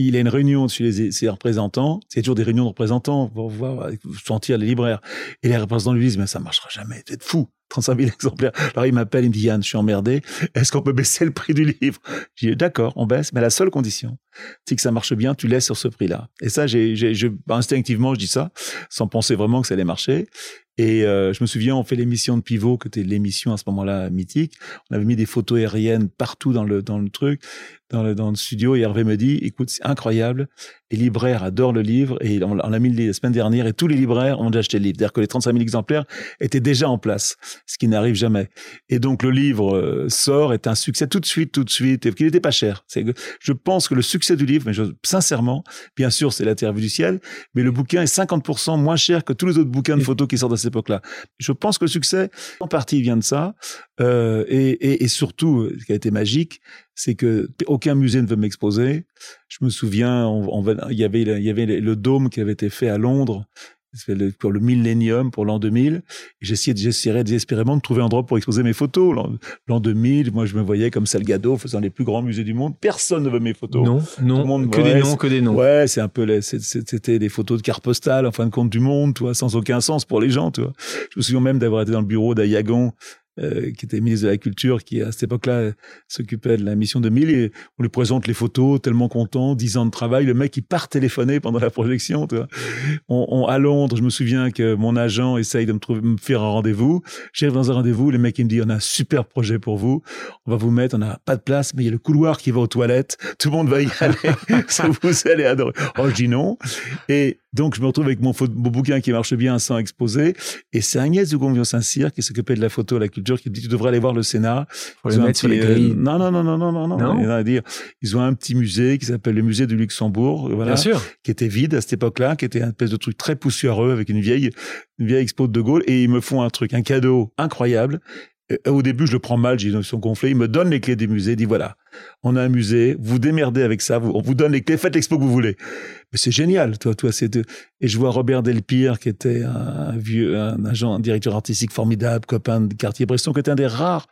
il a une réunion chez ses représentants. C'est toujours des réunions de représentants pour voir, sentir les libraires. Et les représentants lui disent, mais ça marchera jamais. Vous êtes fou. 35 000 exemplaires. Alors il m'appelle, il me dit Yann, je suis emmerdé. Est-ce qu'on peut baisser le prix du livre? Je dis d'accord, on baisse, mais la seule condition, c'est que ça marche bien, tu laisses sur ce prix-là. Et ça, j'ai, je, instinctivement, je dis ça, sans penser vraiment que ça allait marcher. Et euh, je me souviens, on fait l'émission de Pivot, que c'était l'émission à ce moment-là mythique. On avait mis des photos aériennes partout dans le dans le truc, dans le dans le studio. Et Hervé me dit, écoute, c'est incroyable. Les libraires adorent le livre et on, l'a mis la semaine dernière et tous les libraires ont déjà acheté le livre. C'est-à-dire que les 35 000 exemplaires étaient déjà en place, ce qui n'arrive jamais. Et donc le livre euh, sort, est un succès tout de suite, tout de suite, et qu'il n'était pas cher. C'est, je pense que le succès du livre, mais je, sincèrement, bien sûr, c'est La Terre vue du ciel, mais le bouquin est 50% moins cher que tous les autres bouquins de photos qui sortent à cette époque-là. Je pense que le succès, en partie, vient de ça. Euh, et, et, et, surtout, ce qui a été magique, c'est que aucun musée ne veut m'exposer. Je me souviens, on, on, il y avait il y avait le dôme qui avait été fait à Londres pour le millénium, pour l'an 2000. J'essaierais désespérément de trouver un endroit pour exposer mes photos. L'an 2000, moi, je me voyais comme Salgado faisant les plus grands musées du monde. Personne ne veut mes photos. Non, non, que des noms, que des noms. Ouais, c'est un peu, c'était des photos de carte postale, en fin de compte, du monde, toi, sans aucun sens pour les gens, toi. Je me souviens même d'avoir été dans le bureau d'Ayagon euh, qui était ministre de la Culture, qui à cette époque-là s'occupait de la mission de Mille, et on lui présente les photos, tellement content, dix ans de travail, le mec il part téléphoner pendant la projection. Tu vois. On, à Londres, je me souviens que mon agent essaye de me, faire un rendez-vous. J'arrive dans un rendez-vous, le mec il me dit on a un super projet pour vous, on va vous mettre, on n'a pas de place, mais il y a le couloir qui va aux toilettes, tout le monde va y aller, vous allez adorer. Oh je dis non. Et donc, je me retrouve avec mon, bouquin qui marche bien sans exposer. Et c'est Agnès de Gonvion Saint-Cyr qui s'occupait de la photo, la culture, qui me dit, tu devrais aller voir le Sénat. Pour mettre sur les grilles. non, non, non, non, non, non, non. dire, ils ont un petit musée qui s'appelle le musée du Luxembourg. Voilà. Bien sûr. Qui était vide à cette époque-là, qui était un espèce de truc très poussiéreux avec une vieille, une vieille expo de De Gaulle. Et ils me font un truc, un cadeau incroyable. Au début, je le prends mal, ils sont gonflés. Ils me donnent les clés des musées, dit voilà, on a un musée, vous démerdez avec ça, on vous donne les clés, faites l'expo que vous voulez. Mais c'est génial, toi, toi, c'est Et je vois Robert Delpire, qui était un vieux, un agent, un directeur artistique formidable, copain de Cartier-Bresson, qui était un des rares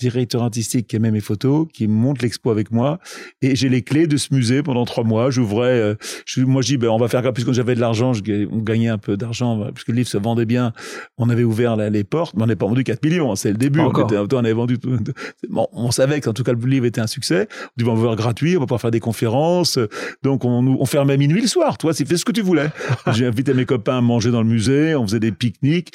directeur artistique qui aimait mes photos, qui monte l'expo avec moi. Et j'ai les clés de ce musée pendant trois mois. J'ouvrais, euh, je, moi je dis, ben, on va faire comme, puisque j'avais de l'argent, on gagnait un peu d'argent, puisque le livre se vendait bien. On avait ouvert les portes, mais on n'a pas vendu 4 millions. Hein, c'est le début. On, était, on avait vendu bon, on savait qu'en tout cas le livre était un succès. On dit, ben, on va voir gratuit, on va pas faire des conférences. Donc on, on fermait à minuit le soir. Toi, c'est fais ce que tu voulais. j'ai invité mes copains à manger dans le musée. On faisait des pique-niques.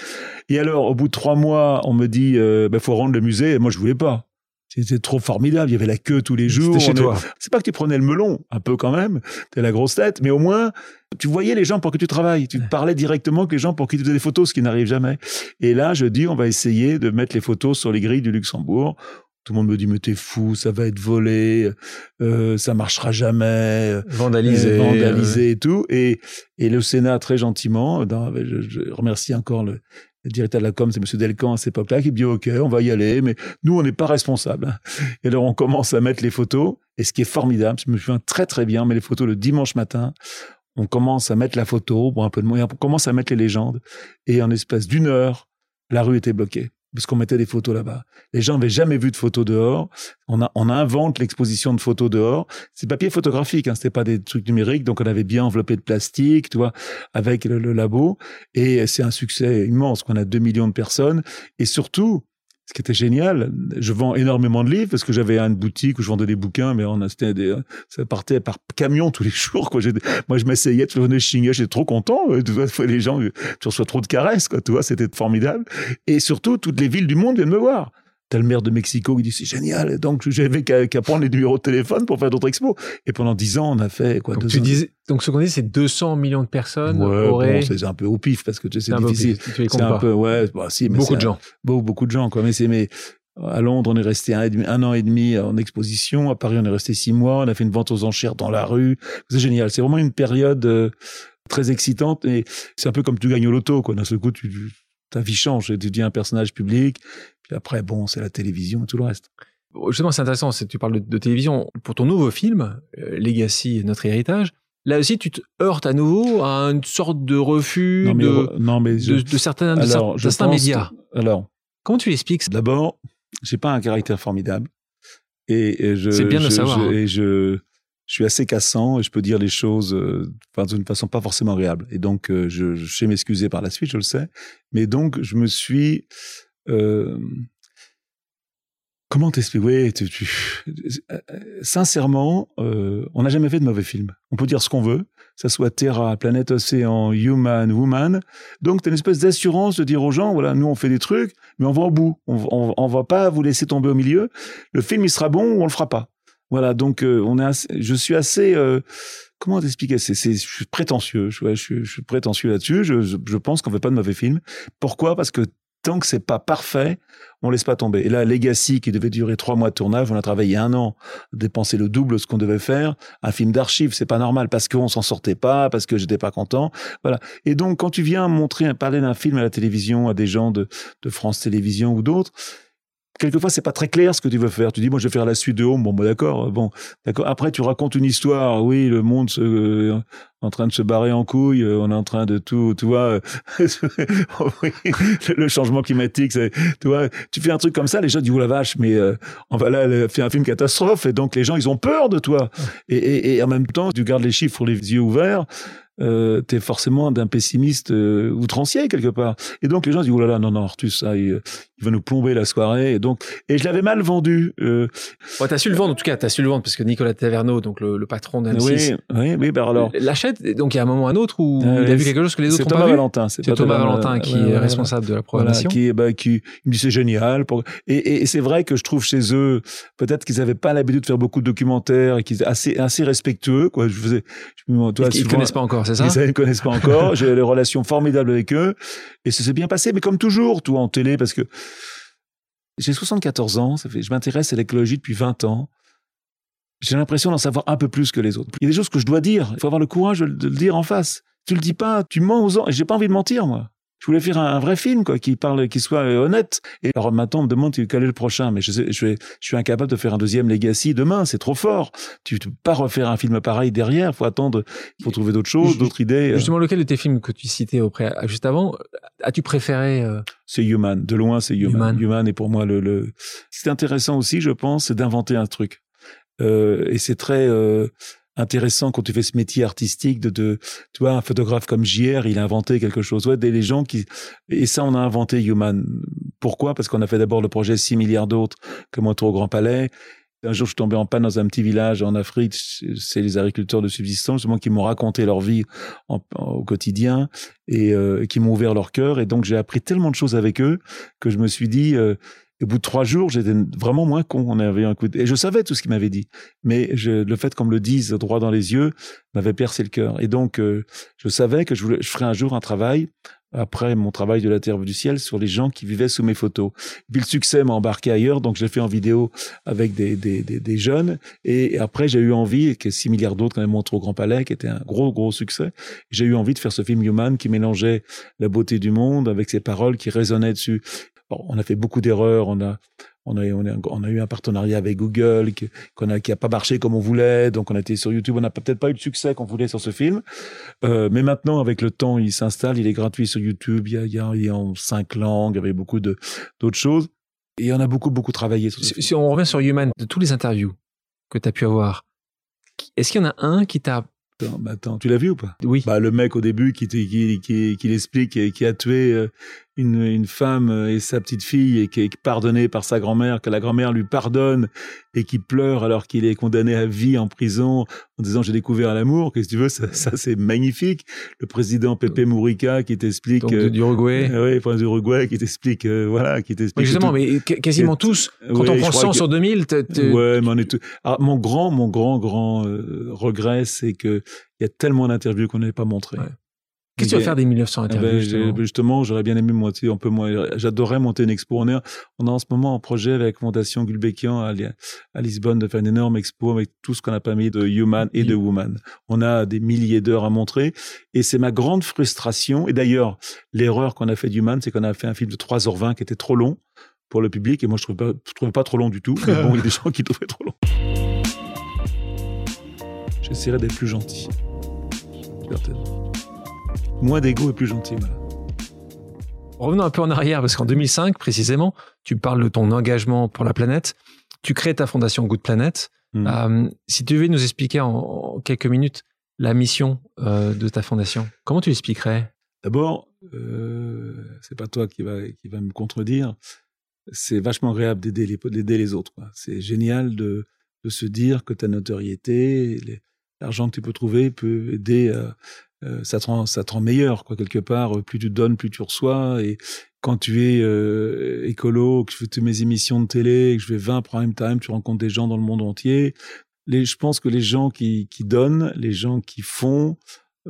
Et alors, au bout de trois mois, on me dit, euh, ben, faut rendre le musée. Et moi, je voulais pas. C'était trop formidable. Il y avait la queue tous les jours. C'était chez toi. C'est pas que tu prenais le melon, un peu quand même. T'es la grosse tête, mais au moins, tu voyais les gens pour que tu travailles. Tu parlais directement avec les gens pour qu'ils te faisaient des photos, ce qui n'arrive jamais. Et là, je dis, on va essayer de mettre les photos sur les grilles du Luxembourg. Tout le monde me dit mais t'es fou, ça va être volé, euh, ça marchera jamais, vandalisé, euh, vandalisé et tout. Et, et le Sénat très gentiment, dans, je, je, remercie encore le directeur de la com, c'est M. Delcan à cette époque-là, qui dit OK, on va y aller, mais nous, on n'est pas responsables. Et alors, on commence à mettre les photos. Et ce qui est formidable, je me souviens très très bien, mais les photos le dimanche matin, on commence à mettre la photo, bon, un peu de moyens, on commence à mettre les légendes. Et en espace d'une heure, la rue était bloquée parce qu'on mettait des photos là-bas. Les gens n'avaient jamais vu de photos dehors. On, a, on invente l'exposition de photos dehors. C'est papier photographique, hein, c'était pas des trucs numériques, donc on avait bien enveloppé de plastique, tu vois, avec le, le labo. Et c'est un succès immense, qu'on a 2 millions de personnes. Et surtout, ce qui était génial, je vends énormément de livres parce que j'avais une boutique où je vendais des bouquins, mais on a, des, ça partait par camion tous les jours. Quoi. Moi, je m'essayais, je venais chinguer, j'étais trop content. Les gens, tu reçois trop de caresses, quoi. Tu vois, c'était formidable. Et surtout, toutes les villes du monde viennent me voir. T'as le maire de Mexico qui dit c'est génial. Donc j'avais qu'à prendre les numéros de téléphone pour faire d'autres expos. Et pendant dix ans, on a fait quoi Donc, tu disais, donc ce qu'on dit, c'est 200 millions de personnes auraient. c'est un peu au pif parce que c'est difficile. C'est un peu ouais. Bah, si, mais beaucoup de gens. Beaucoup, beaucoup de gens quoi. Mais c'est mais à Londres, on est resté un, un, an et demi en exposition. À Paris, on est resté six mois. On a fait une vente aux enchères dans la rue. C'est génial. C'est vraiment une période euh, très excitante. Et c'est un peu comme tu gagnes au loto, quoi. D'un seul coup, tu, ta vie change. Tu deviens un personnage public. Puis après, bon, c'est la télévision et tout le reste. Justement, c'est intéressant, tu parles de, télévision. Pour ton nouveau film, euh, Legacy, notre héritage, là aussi, tu te heurtes à nouveau à une sorte de refus de, non, mais de, certains, médias. alors, comment tu l'expliques D'abord, j'ai pas un caractère formidable. Et, je, c'est bien de savoir. Je, hein. Et je, je suis assez cassant et je peux dire les choses euh, d'une façon pas forcément agréable. Et donc, euh, je, je sais m'excuser par la suite, je le sais. Mais donc, je me suis euh, comment t'expliquer Oui, tu, euh, sincèrement, euh, on n'a jamais fait de mauvais film. On peut dire ce qu'on veut, ça soit Terra, Planète Océan, Human, Woman. Donc, tu as une espèce d'assurance de dire aux gens, voilà, nous on fait des trucs, mais on va au bout. On, on, va pas vous laisser tomber au milieu. Le film, il sera bon ou on le fera pas. Voilà, donc on est je suis assez... comment t'expliquer? C'est, je suis prétentieux, je, suis prétentieux là-dessus. Je, je pense qu'on fait pas de mauvais film. Pourquoi? Parce que tant que c'est pas parfait, on laisse pas tomber. Et là, Legacy, qui devait durer trois mois de tournage, on a travaillé un an, dépensé le double de ce qu'on devait faire. Un film d'archives, c'est pas normal parce qu'on s'en sortait pas, parce que j'étais pas content. Voilà. Et donc, quand tu viens montrer, parler d'un film à la télévision à des gens de, de France Télévisions ou d'autres, quelquefois c'est pas très clair ce que tu veux faire. Tu dis moi je vais faire la suite de Home. Bon, bah, d'accord, bon, d'accord. Après tu racontes une histoire. Oui, le monde se, euh, en train de se barrer en couille. Euh, on est en train de tout, tu vois, le changement climatique. C'est, tu vois, tu fais un truc comme ça, les gens disent oh la vache, mais euh, on va là faire un film catastrophe et donc les gens ils ont peur de toi. Et, et, et en même temps tu gardes les chiffres les yeux ouverts euh, t'es forcément d'un pessimiste euh, outrancier quelque part. Et donc les gens disent oh là là non non Artus ça il, va nous plomber la soirée. Et donc et je l'avais mal vendu. Euh... Ouais, t'as su le vendre en tout cas t'as su le vendre parce que Nicolas Taverneau donc le, le patron d'un oui oui oui ben alors l'achète donc il y a un moment ou un autre où euh, il a vu quelque chose que les autres ont pas vu. Valentin, c'est Thomas Valentin qui est responsable de la programmation. qui bah, qui il me dit c'est génial pour... et, et, c'est vrai que je trouve chez eux peut-être qu'ils avaient pas l'habitude de faire beaucoup de documentaires et qu'ils assez assez respectueux quoi. Je faisais je, toi, ils, connaissent pas encore Ils ne connaissent pas encore. J'ai des relations formidables avec eux. Et ça s'est bien passé. Mais comme toujours, tout en télé, parce que j'ai 74 ans, ça fait, je m'intéresse à l'écologie depuis 20 ans. J'ai l'impression d'en savoir un peu plus que les autres. Il y a des choses que je dois dire. Il faut avoir le courage de, le dire en face. Tu le dis pas, tu mens aux gens. Et j'ai pas envie de mentir, moi je voulais faire un, vrai film quoi qui parle qui soit euh, honnête et alors maintenant on me demande quel est le prochain? Mais je, sais, je, je suis incapable de faire un deuxième Legacy demain c'est trop fort tu ne peux pas refaire un film pareil derrière faut attendre faut trouver d'autres choses d'autres idées euh. justement lequel de tes films que tu citais auprès juste avant as-tu préféré euh? c'est Human de loin c'est Human. Human est pour moi le, le... c'est intéressant aussi je pense c'est d'inventer un truc euh, et c'est très euh, intéressant quand tu fais ce métier artistique de, de tu vois un photographe comme JR il a inventé quelque chose ouais des gens qui et ça on a inventé Human pourquoi? Parce qu'on a fait d'abord le projet 6 milliards d'autres comme Montreau au Grand Palais un jour, je suis tombé en panne dans un petit village en Afrique. C'est les agriculteurs de subsistance, justement, qui m'ont raconté leur vie au quotidien et euh, qui m'ont ouvert leur cœur. Et donc, j'ai appris tellement de choses avec eux que je me suis dit, euh, au bout de trois jours, j'étais vraiment moins con. On avait un coup Et je savais tout ce qu'il m'avait dit. Mais je, le fait qu'on me le dise droit dans les yeux m'avait percé le cœur. Et donc, euh, je savais que je, voulais, je ferais un jour un travail, après mon travail de la Terre du ciel, sur les gens qui vivaient sous mes photos. Puis le succès m'a embarqué ailleurs, donc j'ai fait en vidéo avec des, des, des, des jeunes. Et, après, j'ai eu envie, que 6 milliards d'autres quand même montré au Grand Palais, qui était un gros, gros succès. J'ai eu envie de faire ce film Human qui mélangeait la beauté du monde avec ses paroles qui résonnaient dessus on a fait beaucoup d'erreurs, on a, on a, on a, on a eu un partenariat avec Google qui, qu'on a, qui a pas marché comme on voulait, donc on a été sur YouTube, on n'a peut-être pas eu le succès qu'on voulait sur ce film, euh, mais maintenant avec le temps, il s'installe, il est gratuit sur YouTube, il y a, il y a, il y a en cinq langues, avec beaucoup de d'autres choses, et on a beaucoup beaucoup travaillé sur. Si, si on revient sur Human, de tous les interviews que tu as pu avoir, est-ce qu'il y en a un qui t'a Attends, tu l'as vu ou pas? Oui. Bah le mec au début qui qui qui, qui l'explique qui a tué euh, une, une femme et sa petite fille et qui est pardonné par sa grand-mère, que la grand-mère lui pardonne et qui pleure alors qu'il est condamné à vie en prison en disant j'ai découvert l'amour. Qu'est-ce que tu veux? Ça, ça c'est magnifique. Le président Pepe Mourica qui t'explique Donc, euh, d'Uruguay. Euh, oui, d'Uruguay qui t'explique euh, voilà, qui t'explique. justement, mais quasiment tous. Quand on prend 100 sur 2000, ouais, mais on est tout... Alors, mon grand, mon grand, grand euh, regret, c'est que il y a tellement d'interviews qu'on n'avait pas montré. Qu'est-ce que tu vas faire des 1900 eh ben, interviews justement, j'aurais bien aimé monter un peu moins. J'adorerais monter une expo. On est, on a en ce moment un projet avec Fondation Gulbenkian à, à, Lisbonne de faire une énorme expo avec tout ce qu'on a pas mis de human et de woman. On a des milliers d'heures à montrer et c'est ma grande frustration. Et d'ailleurs, l'erreur qu'on a fait d'human, c'est qu'on a fait un film de 3h20 qui était trop long pour le public et moi je trouvais pas, je trouvais pas trop long du tout. Mais bon, il y a des gens qui trouvaient trop long. J'essaierai d'être plus gentil. Certainement moins d'ego et plus gentil. Revenons un peu en arrière, parce qu'en 2005, précisément, tu parles de ton engagement pour la planète. Tu crées ta fondation Good Planet. Hmm. Euh, si tu devais nous expliquer en, quelques minutes la mission euh, de ta fondation, comment tu l'expliquerais? D'abord, euh, c'est pas toi qui va, qui va me contredire. C'est vachement agréable d'aider les, les autres. C'est génial de, de se dire que ta notoriété, l'argent que tu peux trouver peut aider à, euh, ça, te rend, ça te meilleur, quoi, quelque part. Euh, plus tu donnes, plus tu reçois. Et quand tu es euh, écolo, que je fais toutes mes émissions de télé, que je fais 20 prime time, tu rencontres des gens dans le monde entier. Les, je pense que les gens qui, qui donnent, les gens qui font,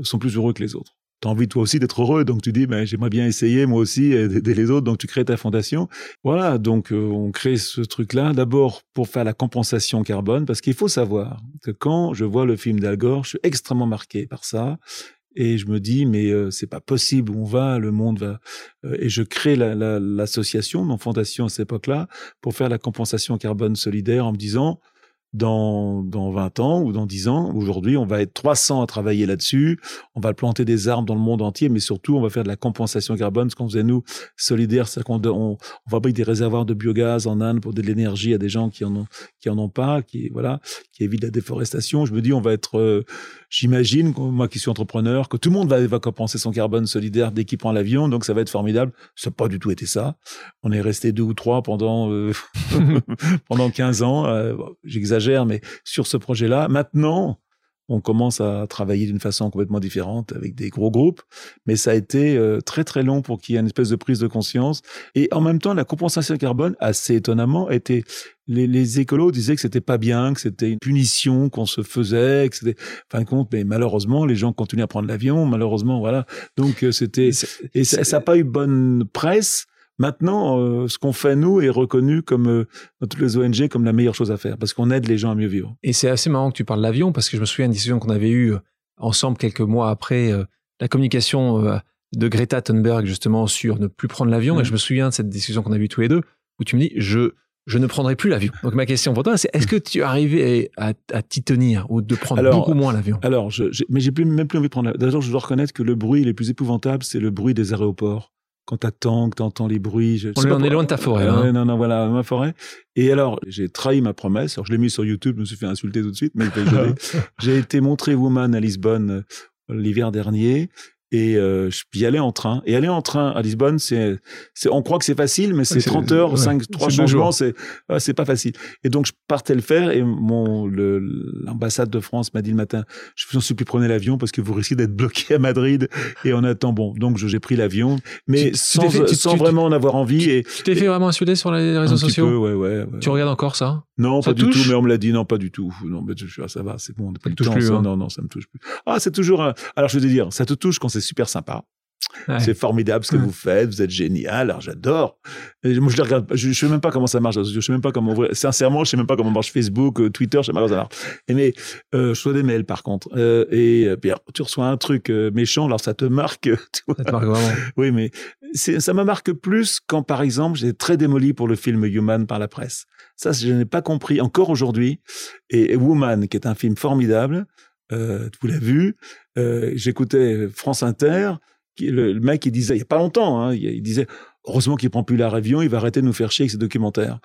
sont plus heureux que les autres tu as envie toi aussi d'être heureux, donc tu dis ben, j'aimerais bien essayer moi aussi d'aider les autres, donc tu crées ta fondation. Voilà, donc on crée ce truc-là d'abord pour faire la compensation carbone, parce qu'il faut savoir que quand je vois le film d'Al Gore, je suis extrêmement marqué par ça et je me dis mais euh, c'est pas possible on va le monde va euh, et je crée l'association la, mon fondation à cette époque-là pour faire la compensation carbone solidaire en me disant dans, dans 20 ans ou dans 10 ans. Aujourd'hui, on va être 300 à travailler là-dessus. On va planter des arbres dans le monde entier, mais surtout, on va faire de la compensation carbone, ce qu'on faisait nous, solidaire, c'est qu'on on, on fabrique des réservoirs de biogaz en Inde pour de l'énergie à des gens qui en ont, qui en ont pas, qui, voilà, qui évitent la déforestation. Je me dis, on va être, euh, j'imagine, moi qui suis entrepreneur, que tout le monde va, va compenser son carbone solidaire dès qu'il prend l'avion, donc ça va être formidable. Ça n'a pas du tout été ça. On est resté deux ou trois pendant, euh, pendant 15 ans. Euh, j'exagère mais sur ce projet-là, maintenant, on commence à travailler d'une façon complètement différente avec des gros groupes, mais ça a été euh, très très long pour qu'il y ait une espèce de prise de conscience. Et en même temps, la compensation carbone, assez étonnamment, était les, les écolos disaient que c'était pas bien, que c'était une punition qu'on se faisait, que c'était fin de compte. Mais malheureusement, les gens continuent à prendre l'avion. Malheureusement, voilà. Donc euh, c'était et ça n'a pas eu bonne presse. Maintenant, euh, ce qu'on fait nous est reconnu comme euh, dans toutes les ONG comme la meilleure chose à faire parce qu'on aide les gens à mieux vivre. Et c'est assez marrant que tu parles de l'avion parce que je me souviens d'une discussion qu'on avait eue euh, ensemble quelques mois après la communication de Greta Thunberg justement sur ne plus prendre l'avion. Et je me souviens de cette discussion qu'on a eue tous les deux où tu me dis je je ne prendrai plus l'avion. Donc ma question pour toi, c'est est-ce que tu es arrivé à, à, t'y tenir ou de prendre beaucoup moins l'avion? Alors, je, mais j'ai plus, même plus envie de prendre. D'ailleurs, je dois reconnaître que le bruit le plus épouvantable, c'est le bruit des aéroports quand t'attends, que t'entends les bruits. Je, on, est loin de ta forêt. Hein. non, non, voilà, ma forêt. Et alors, j'ai trahi ma promesse. Alors, je l'ai mis sur YouTube, je me suis fait insulter tout de suite, mais j'ai été montré Woman à Lisbonne euh, l'hiver dernier et euh, je puis aller en train. Et aller en train à Lisbonne, c'est, c'est on croit que c'est facile, mais c'est 30 heures, 5, 3 changements, c'est, c'est pas facile. Et donc je partais le faire et mon l'ambassade de France m'a dit le matin, je vous en supplie prenez l'avion parce que vous risquez d'être bloqué à Madrid et on attend. Bon, donc j'ai pris l'avion, mais sans, sans vraiment en avoir envie. et tu t'es fait vraiment insulter sur les réseaux sociaux. Peu, ouais, ouais, Tu regardes encore ça? Non, pas du tout. Mais on me l'a dit, non, pas du tout. Non, mais je, ça va, c'est bon. On pas touche plus, hein. Non, non, ça me touche plus. Ah, c'est toujours. Un... Alors je vais te dire, ça te touche quand c'est super sympa. C'est formidable ce que vous faites, vous êtes génial, alors j'adore. Moi je les regarde, je, ne sais même pas comment ça marche, je sais même pas comment sincèrement, je sais même pas comment marche Facebook, euh, Twitter, je sais pas comment ça marche. Et mais euh, je reçois des mails par contre, euh, et puis tu reçois un truc méchant, alors ça te marque. Tu vois. Ça te marque vraiment. Oui, mais ça me marque plus quand par exemple j'ai très démoli pour le film Human par la presse. Ça, je n'ai pas compris encore aujourd'hui. Et, Woman, qui est un film formidable, euh, vous l'avez vu. Euh, J'écoutais France Inter. le, mec, il disait, il y a pas longtemps, hein, il, disait, heureusement qu'il prend plus la avion, il va arrêter de nous faire chier avec ses documentaires.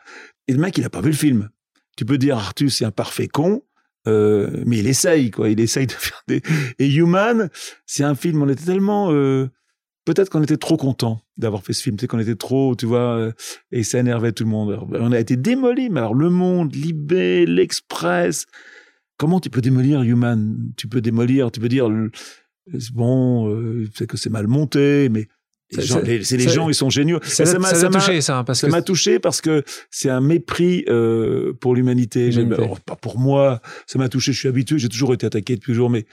Et le mec, il a pas vu le film. Tu peux dire, Arthur, c'est un parfait con, euh, mais il essaye, quoi. Il essaye de faire des. Et Human, c'est un film. On était tellement. Euh, peut-être qu'on était trop content d'avoir fait ce film, tu sais qu'on était trop, tu vois, euh, et ça énervait tout le monde. on a été démoli, mais alors Le Monde, Libé, l'Express, Comment tu peux démolir Human? Tu peux démolir, tu peux dire bon, euh, c'est que c'est mal monté, mais c'est les gens, ils sont géniaux. Ça m'a touché, ça, parce ça m'a touché parce que c'est un mépris euh, pour l'humanité. Pas pour moi, ça m'a touché. Je suis habitué, j'ai toujours été attaqué depuis toujours, mais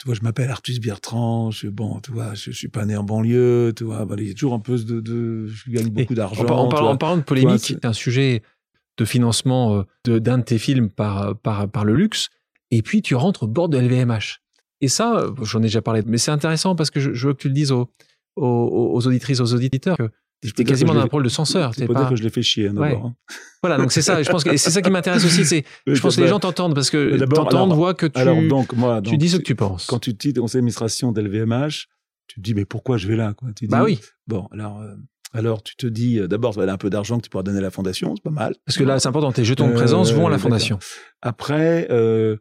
tu vois, je m'appelle Artus Bertrand. Je, bon, tu vois, je, suis pas né en banlieue. Tu vois, il y a toujours un peu de, de je gagne beaucoup d'argent. En, en, parlant de polémique, c'est un sujet de financement euh, d'un de, tes films par, par, par le luxe, et puis tu rentres au bord de LVMH. Et ça, euh, j'en ai déjà parlé, mais c'est intéressant parce que je, veux que tu le dises aux, aux, auditrices, aux auditeurs, que tu es quasiment dans un rôle de censeur. C'est pas dire que je l'ai fait chier hein, d'abord. Hein. Voilà, donc c'est ça. Je pense que c'est ça qui m'intéresse aussi. C'est, je pense que les gens t'entendent parce que t'entendent, voient que tu, alors donc, moi, tu dis ce que tu penses. Quand tu dis conseil d'administration d'LVMH, tu te dis mais pourquoi je vais là quoi? Tu Bah oui. Bon, alors euh, alors, tu te dis, euh, d'abord, tu as un peu d'argent que tu pourras donner à la fondation, c'est pas mal. Parce que là, c'est important, tes jetons de présence vont à la euh, fondation. Après, euh,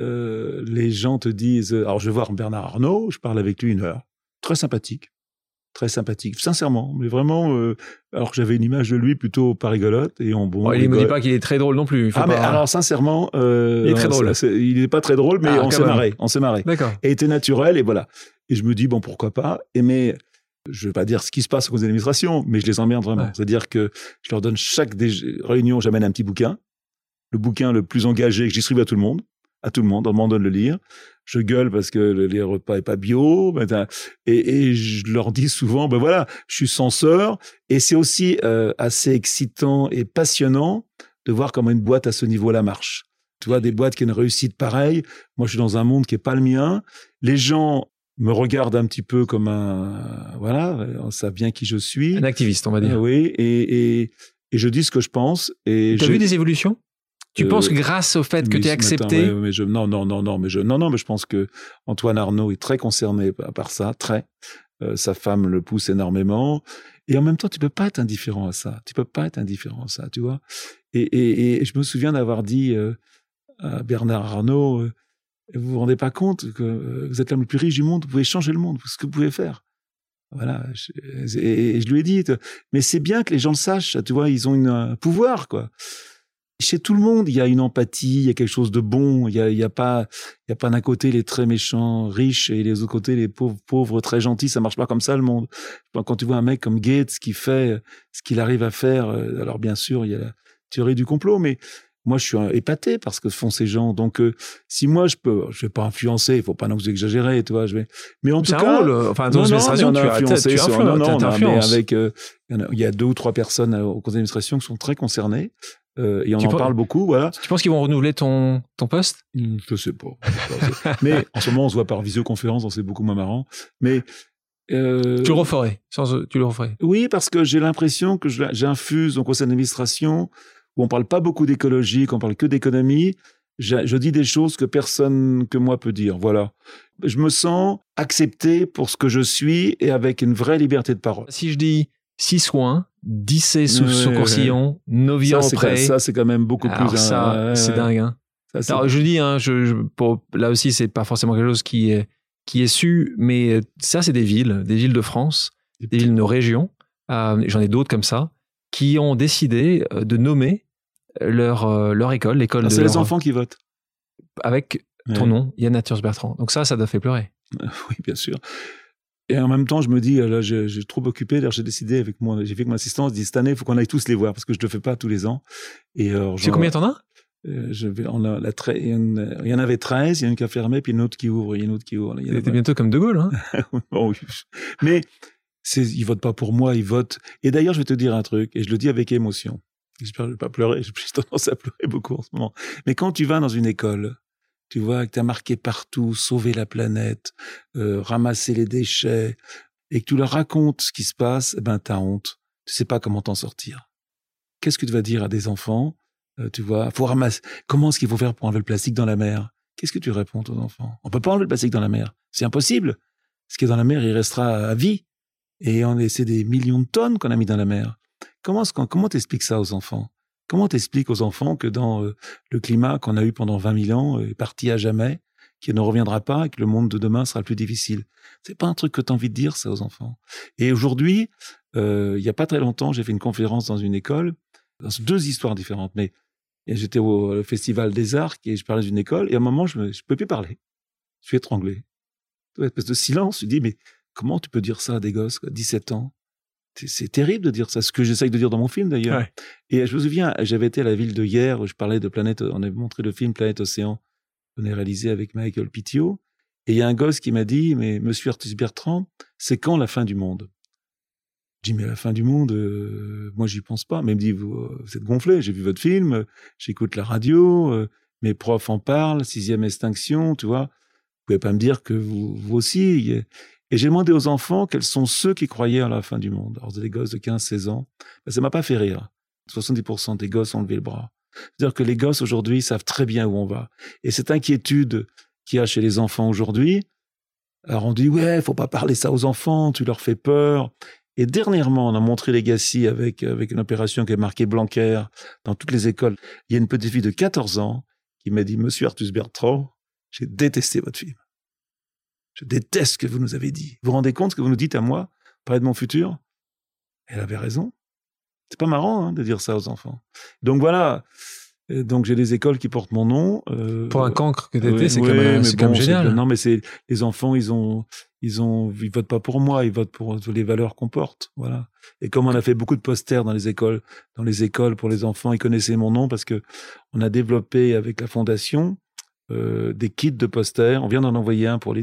euh, les gens te disent, alors je vais voir Bernard Arnault, je parle avec lui une heure. Très sympathique, très sympathique, sincèrement, mais vraiment, euh, alors que j'avais une image de lui plutôt pas rigolote. Et on, bon, il ne me dit pas qu'il est très drôle non plus. ah, mais alors sincèrement, il est très drôle. il n'est pas très drôle, mais ah, on s'est marré, on s'est marré. D'accord. Et était naturel, et voilà. Et je me dis, bon, pourquoi pas? Et mais je ne veux pas dire ce qui se passe au conseil d'administration, mais je les emmerde vraiment. C'est-à-dire que je leur donne chaque réunion, j'amène un petit bouquin, le bouquin le plus engagé que je distribue à tout le monde, à tout le monde, on m'en donne le lire. Je gueule parce que les repas est pas bio, et, et, je leur dis souvent, ben voilà, je suis censeur, et c'est aussi euh, assez excitant et passionnant de voir comment une boîte à ce niveau-là marche. Tu vois, des boîtes qui ont une réussite pareille. Moi, je suis dans un monde qui est pas le mien. Les gens me regarde un petit peu comme un voilà, on sait bien qui je suis. Un activiste, on va dire. oui, et, et, et, je dis ce que je pense. Et as vu des évolutions? Tu penses que grâce au fait que tu es accepté mais je, Non, non, non, non, mais je, non, non, mais je pense que Antoine Arnaud est très concerné par ça, très. Euh, sa femme le pousse énormément. Et en même temps, tu peux pas être indifférent à ça. Tu peux pas être indifférent à ça, tu vois. Et, et, et je me souviens d'avoir dit euh, à Bernard Arnault, euh, vous vous rendez pas compte que vous êtes l'homme le plus riche du monde, vous pouvez changer le monde, ce que vous pouvez faire. Voilà. et, je lui ai dit, mais c'est bien que les gens le sachent, tu vois, ils ont un pouvoir, quoi chez tout le monde, il y a une empathie, il y a quelque chose de bon. Il y a, il y a pas, il y a pas d'un côté les très méchants, riches, et les autres côtés les pauvres, pauvres, très gentils. Ça marche pas comme ça le monde. Quand tu vois un mec comme Gates qui fait ce qu'il arrive à faire, euh, alors bien sûr, il y a la théorie du complot, mais moi, je suis épaté par ce que font ces gens. Donc, euh, si moi je peux, je vais pas influencer, il faut pas non plus exagérer, tu vois. Je vais, mais en tout cas, rôle, enfin, dans l'administration, tu as influencé. Non, non, non, avec, euh, il y a deux ou trois personnes au conseil d'administration qui sont très concernées. Euh, et on en parle beaucoup, voilà. Tu penses qu'ils vont renouveler ton, ton poste? Hmm, Je sais pas. mais en ce moment, on se voit par visioconférence, c'est beaucoup moins marrant. Mais euh, tu le referais, sans, tu le referais. Oui, parce que j'ai l'impression que j'infuse au conseil d'administration où on parle pas beaucoup d'écologie, qu'on parle que d'économie. Je, je, dis des choses que personne que moi peut dire. Voilà. Je me sens accepté pour ce que je suis et avec une vraie liberté de parole. Si je dis six soins, 10 sous son coursillon, Novi en prêt. Ça, c'est quand même beaucoup plus. Ça, c'est dingue. Hein. Alors, je dis, hein, je, là aussi, c'est pas forcément quelque chose qui est, qui est su, mais ça, c'est des villes, des villes de France, des villes de nos régions. Euh, J'en ai d'autres comme ça, qui ont décidé euh, de nommer leur, euh, leur école, l'école ah, C'est les enfants qui votent. Avec ton nom, Yann Naturs Bertrand. Donc ça, ça doit faire pleurer. oui, bien sûr. Et en même temps, je me dis, là, j'ai trop occupé. D'ailleurs, j'ai décidé avec moi, j'ai fait que mon assistant, dit cette année, il faut qu'on aille tous les voir parce que je le fais pas tous les ans. Et alors, sais combien t'en as? euh, je vais, on a la il, y en, avait 13, il y en a une qui a fermé, puis une autre qui ouvre, il y a une autre qui ouvre. C'était bientôt comme De Gaulle, hein Mais c'est, ils votent pas pour moi, ils votent. Et d'ailleurs, je vais te dire un truc, et je le dis avec émotion. J'espère que je vais pas pleurer, j'ai tendance à pleurer beaucoup en ce moment. Mais quand tu vas dans une école, tu vois, que tu as marqué partout, sauver la planète, euh, ramasser les déchets, et que tu leur racontes ce qui se passe, eh ben t'as honte. Tu sais pas comment t'en sortir. Qu'est-ce que tu vas dire à des enfants euh, Tu vois, faut ramasser. Comment est-ce qu'il faut faire pour enlever le plastique dans la mer? Qu'est-ce que tu réponds aux enfants? On peut pas enlever le plastique dans la mer. C'est impossible. Ce qui est dans la mer, il restera à vie. Et on c'est des millions de tonnes qu'on a mis dans la mer. Comment comment t'expliques ça aux enfants? Comment t'expliques aux enfants que dans euh, le climat qu'on a eu pendant 20 000 ans est parti à jamais, qu'il ne reviendra pas et que le monde de demain sera plus difficile? C'est pas un truc que tu as envie de dire ça aux enfants. Et aujourd'hui, euh, il y a pas très longtemps, j'ai fait une conférence dans une école, dans deux histoires différentes, mais j'étais au festival des arts et je parlais d'une école et à un moment je ne peux plus parler. Je suis étranglé. Une espèce de silence. Je dis mais comment tu peux dire ça à des gosses, 17 ans? C'est terrible de dire ça, ce que j'essaye de dire dans mon film d'ailleurs. Et je me souviens, j'avais été à la ville de hier où je parlais de Planète, on avait montré le film Planète Océan, qu'on a réalisé avec Michael Pitio. Et il y a un gosse qui m'a dit, mais monsieur Artus Bertrand, c'est quand la fin du monde? Je dis, mais la fin du monde, euh, moi j'y pense pas. Mais il me dit, vous, euh, vous êtes gonflé, j'ai vu votre film, j'écoute la radio, euh, mes profs en parlent, sixième extinction, tu vois. Vous pouvez pas me dire que vous, vous aussi. Et j'ai demandé aux enfants quels sont ceux qui croyaient à la fin du monde. Alors, des gosses de 15-16 ans. Ben, ça m'a pas fait rire. 70% des gosses ont levé le bras. C'est-à-dire que les gosses aujourd'hui savent très bien où on va. Et cette inquiétude qu'il y a chez les enfants aujourd'hui, alors on dit ouais, faut pas parler ça aux enfants, tu leur fais peur. Et dernièrement, on a montré Legacy avec avec une opération qui est marquée Blanquer dans toutes les écoles. Il y a une petite fille de 14 ans qui m'a dit Monsieur Artus Bertrand, j'ai détesté votre film. Je déteste ce que vous nous avez dit. Vous vous rendez compte ce que vous nous dites à moi, parler de mon futur? Elle avait raison. C'est pas marrant hein, de dire ça aux enfants. Donc voilà. Donc j'ai des écoles qui portent mon nom. Euh, Pour un cancre que t'étais, c'est quand, même, génial. Non, mais c'est les enfants, ils ont, ils ont, ils votent pas pour moi, ils votent pour les valeurs qu'on porte. Voilà. Et comme on a fait beaucoup de posters dans les écoles, dans les écoles pour les enfants, ils connaissaient mon nom parce que on a développé avec la fondation euh, des kits de posters. On vient d'en envoyer un pour les,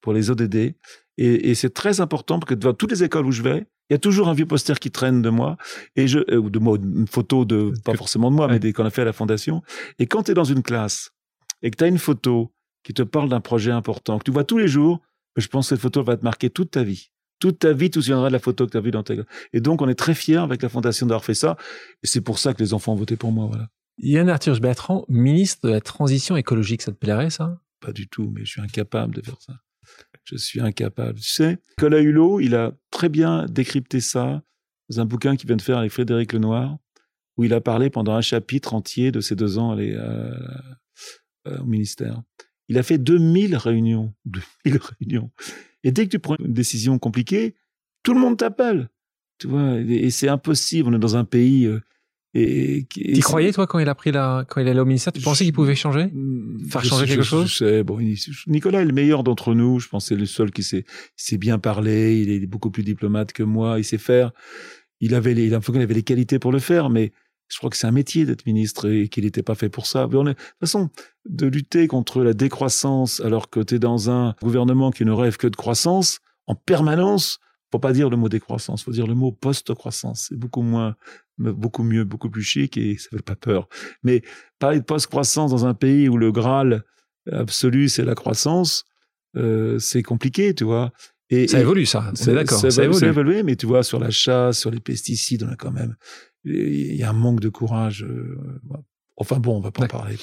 pour les ODD. Et, et c'est très important parce que dans toutes les écoles où je vais, il y a toujours un vieux poster qui traîne de moi et je euh, de moi une photo de pas forcément de moi mais qu'on a fait à la fondation et quand tu es dans une classe et que tu as une photo qui te parle d'un projet important que tu vois tous les jours je pense que cette photo va te marquer toute ta vie. Toute ta vie, tu te souviendras de la photo que tu as vue dans ta Et donc, on est très fiers avec la Fondation d'avoir fait ça. Et c'est pour ça que les enfants ont voté pour moi. Voilà. Yann Arthur Bertrand, ministre de la Transition écologique, ça te plairait, ça? Pas du tout, mais je suis incapable de faire ça. Je suis incapable. Tu sais, Nicolas Hulot, il a très bien décrypté ça dans un bouquin qu'il vient de faire avec Frédéric Lenoir, où il a parlé pendant un chapitre entier de ses deux ans euh, au ministère. Il a fait 2000 réunions. 2000 réunions. Et dès que tu prends une décision compliquée, tout le monde t'appelle. Tu vois, et, c'est impossible. On est dans un pays. Euh, et, tu croyais toi quand il a pris la, quand il allait au ministère, tu pensais qu'il pouvait changer, mm, faire changer quelque chose? je sais, bon, Nicolas est le meilleur d'entre nous. Je pense c'est le seul qui sait, sait bien parler. Il est beaucoup plus diplomate que moi. Il sait faire. Il avait les, il avait les qualités pour le faire, mais je crois que c'est un métier d'être ministre et qu'il n'était pas fait pour ça. de toute façon, de lutter contre la décroissance alors que tu es dans un gouvernement qui ne rêve que de croissance, en permanence, faut pas dire le mot décroissance, faut dire le mot post-croissance. C'est beaucoup moins, beaucoup mieux, beaucoup plus chic et ça fait pas peur. Mais parler de post-croissance dans un pays où le Graal absolu c'est la croissance, euh, c'est compliqué, tu vois. Et, ça évolue, ça. C'est d'accord. Ça, ça, évolue. ça évolue, mais tu vois, sur la chasse, sur les pesticides, on a quand même il y a un manque de courage. Euh, enfin bon, on va pas en parler.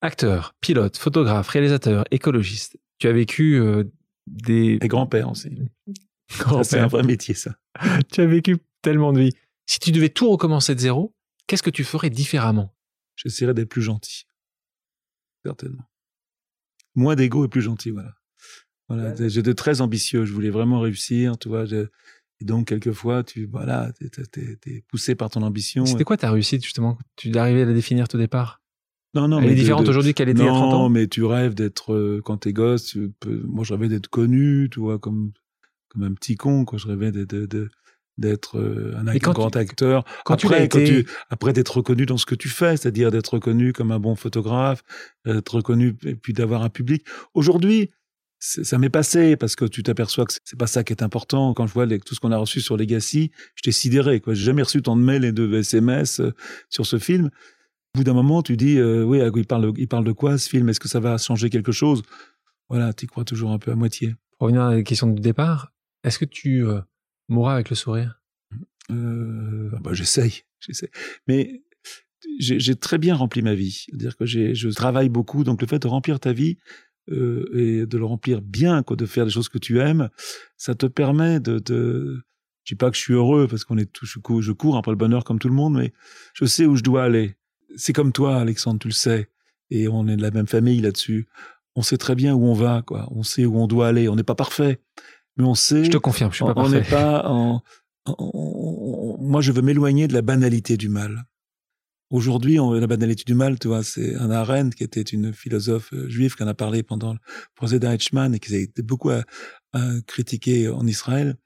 Acteur, pilote, photographe, réalisateur, écologiste. Tu as vécu euh, des... Et grand-père aussi. C'est un vrai métier, ça. tu as vécu tellement de vie. Si tu devais tout recommencer de zéro, qu'est-ce que tu ferais différemment? J'essaierais d'être plus gentil. Certainement. Moins d'ego et plus gentil, voilà. Voilà, j'étais très ambitieux, je voulais vraiment réussir, tu vois, et donc, quelquefois, tu voilà, t'es, es, poussé par ton ambition. C'était quoi ta réussite, justement Tu arrivé à la définir au départ? Non, non. Elle est différente aujourd'hui qu'elle était il y a 30 ans? Non, mais tu rêves d'être, euh, quand t'es gosse, tu peux, moi, je rêvais d'être connu, tu vois, comme, comme un petit con, quoi. Je rêvais d'être, d'être euh, un, grand acteur. Quand après, tu tu, après d'être reconnu dans ce que tu fais, c'est-à-dire d'être reconnu comme un bon photographe, d'être reconnu et puis d'avoir un public. Aujourd'hui, ça m'est passé parce que tu t'aperçois que c'est pas ça qui est important. Quand je vois tout ce qu'on a reçu sur Legacy, j'étais sidéré. Quoi, j'ai jamais reçu tant de mails et de SMS euh, sur ce film. Au bout d'un moment, tu dis, euh, oui, il parle, il parle de quoi ce film? Est-ce que ça va changer quelque chose? Voilà, tu crois toujours un peu à moitié. Pour revenir à la question du départ, est-ce que tu mourras avec le sourire? Euh, bah, j'essaye, j'essaye. Mais j'ai très bien rempli ma vie. C'est-à-dire que je travaille beaucoup, donc le fait de remplir ta vie, euh, et de le remplir bien, quoi, de faire des choses que tu aimes, ça te permet de, de je dis pas que je suis heureux parce qu'on est tout, je cours, je cours après le bonheur comme tout le monde, mais je sais où je dois aller. C'est comme toi, Alexandre, tu le sais, et on est de la même famille là-dessus. On sait très bien où on va, quoi. On sait où on doit aller. On n'est pas parfait, mais on sait. Je te confirme, je suis pas. On n'est pas en, moi, je veux m'éloigner de la banalité du mal. Aujourd'hui, la banalité du mal, tu vois, c'est un Arendt qui était une philosophe euh, juive qui en a parlé pendant le procès d'Eichmann et qui a été beaucoup à, critiquer en Israël.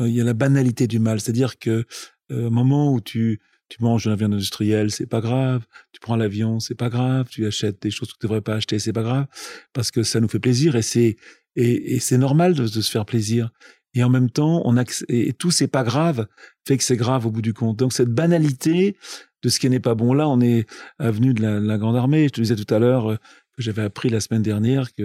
Euh, il y a la banalité du mal, c'est-à-dire que euh, au moment où tu tu manges de la viande industrielle, c'est pas grave. Tu prends l'avion, c'est pas grave. Tu achètes des choses que tu devrais pas acheter, c'est pas grave, parce que ça nous fait plaisir et c'est et, c'est normal de, se faire plaisir. Et en même temps, on a, et tout c'est pas grave fait que c'est grave au bout du compte. Donc cette banalité, de ce qui n'est pas bon. Là, on est avenue de la, Grande Armée. Je te disais tout à l'heure euh, que j'avais appris la semaine dernière que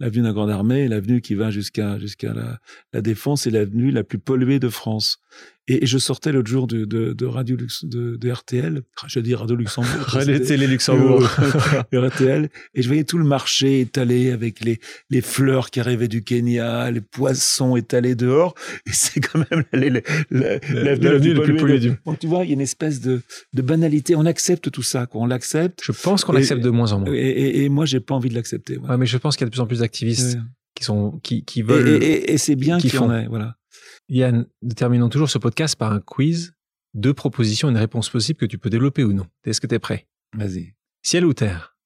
l'avenue de la Grande Armée, l'avenue qui va jusqu'à jusqu'à la, la Défense, est l'avenue la plus polluée de France. Et, je sortais l'autre jour de, de, de Radio Lux, de, de, RTL, je dis Radio Luxembourg. Radio Télé Luxembourg. RTL. Et je voyais tout le marché étalé avec les, les fleurs qui arrivaient du Kenya, les poissons étalés dehors. Et c'est quand même l'avenue la, plus polluée du Donc tu vois, il y a une espèce de, de banalité. On accepte tout ça, quoi. On l'accepte. Je pense qu'on l'accepte de moins en moins. Et, et, et moi, j'ai pas envie de l'accepter. Ouais. mais je pense qu'il y a de plus en plus d'activistes qui sont, qui, qui veulent. Et, c'est bien qu'il y en ait, voilà. Yann, terminons toujours ce podcast par un quiz. Deux propositions, une réponse possible que tu peux développer ou non. Est-ce que tu es prêt? Vas-y. Ciel ou terre?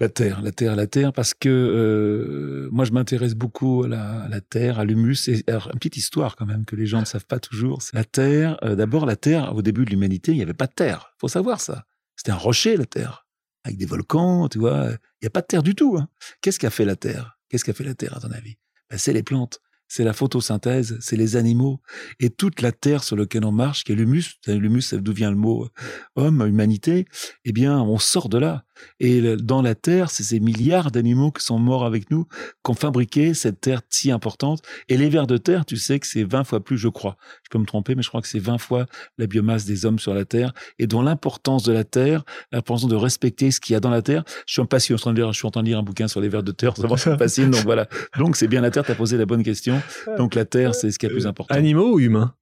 La terre, la terre, la terre, parce que euh, moi je m'intéresse beaucoup à la, terre, à l'humus. Et une petite histoire quand même que les gens ne savent pas toujours. La terre, euh, d'abord la terre, au début de l'humanité, il n'y avait pas de terre. faut savoir ça. C'était un rocher la terre, avec des volcans, tu vois. Il n'y a pas de terre du tout. Hein. Qu'est-ce qu'a fait la terre? Qu'est-ce qu'a fait la terre à ton avis? Ben, C'est les plantes c'est la photosynthèse, c'est les animaux et toute la terre sur laquelle on marche, qui est l'humus. L'humus, d'où vient le mot euh, homme, humanité. Eh bien, on sort de là. Et dans la Terre, c'est ces milliards d'animaux qui sont morts avec nous, qui ont fabriqué cette Terre si importante. Et les vers de terre, tu sais que c'est 20 fois plus, je crois. Je peux me tromper, mais je crois que c'est 20 fois la biomasse des hommes sur la Terre. Et dont l'importance de la Terre, l'importance de respecter ce qu'il y a dans la Terre. Je suis en passion, je suis en train de lire, je suis en train de lire un bouquin sur les vers de terre, ça me fascine. Donc voilà. Donc c'est bien la Terre, tu as posé la bonne question. Donc la Terre, c'est ce qui est le plus important. Animaux ou humains?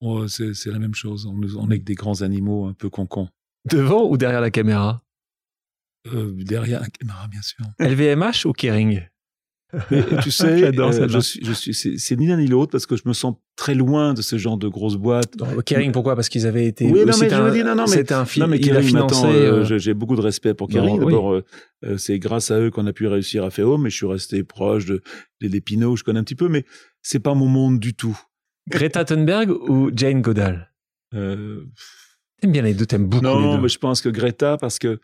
Oh, c'est, la même chose. On, on est que des grands animaux un peu concons. Devant ou derrière la caméra? Euh, Derrière la caméra, bien sûr. LVMH ou Kering? Mais tu sais, euh, je suis, je suis, c'est ni l'un ni l'autre parce que je me sens très loin de ce genre de grosses boîtes. Kering, pourquoi? Parce qu'ils avaient été. Oui, non, mais je me dis, non, non, mais c'était un film. Non, mais Kering, financé. Euh, euh, j'ai beaucoup de respect pour Kering. D'abord, c'est grâce à eux qu'on a pu réussir à faire Home, mais je suis resté proche de des Pinot, je connais un petit peu, mais c'est pas mon monde du tout. Greta Thunberg ou Jane Goodall? Euh... T'aimes bien les deux, t'aimes beaucoup non, les deux. mais je pense que Greta, parce que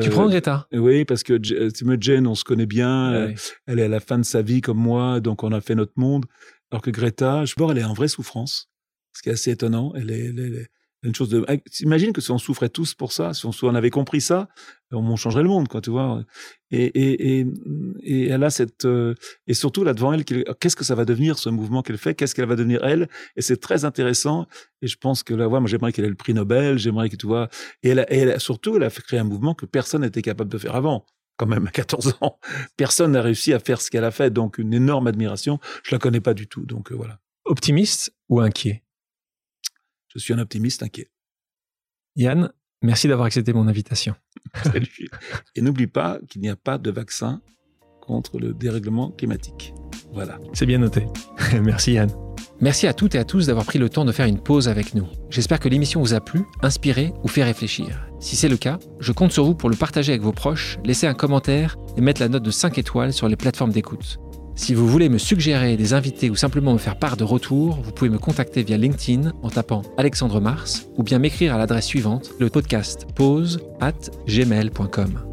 tu prends Greta? Oui, parce que Jane, on se connaît bien. Elle est à la fin de sa vie comme moi, donc on a fait notre monde. Alors que Greta, je vois, elle est en vraie souffrance, ce qui est assez étonnant. Elle est, elle est, une chose de. Imagine que si on souffrait tous pour ça, si on, avait compris ça, on changerait le monde, quoi, tu vois. Et, et, et, et elle a cette. Euh, et surtout, là, devant elle, qu'est-ce que ça va devenir, ce mouvement qu'elle fait Qu'est-ce qu'elle va devenir, elle? Et c'est très intéressant. Et je pense que là, moi, j'aimerais qu'elle ait le prix Nobel, j'aimerais que, tu vois. Et, elle, elle surtout, elle a créer un mouvement que personne n'était capable de faire avant quand même à 14 ans. Personne n'a réussi à faire ce qu'elle a fait, donc une énorme admiration. Je la connais pas du tout, donc euh, voilà. Optimiste ou inquiet? Je suis un optimiste inquiet. Yann, merci d'avoir accepté mon invitation. Salut. Et n'oublie pas qu'il n'y a pas de vaccin contre le dérèglement climatique. Voilà. C'est bien noté. merci Yann. Merci à toutes et à tous d'avoir pris le temps de faire une pause avec nous. J'espère que l'émission vous a plu, inspiré ou fait réfléchir. Si c'est le cas, je compte sur vous pour le partager avec vos proches, laisser un commentaire et mettre la note de 5 étoiles sur les plateformes d'écoute. Si vous voulez me suggérer des invités ou simplement me faire part de retour, vous pouvez me contacter via LinkedIn en tapant Alexandre Mars ou bien m'écrire à l'adresse suivante, le podcast pause at gmail.com.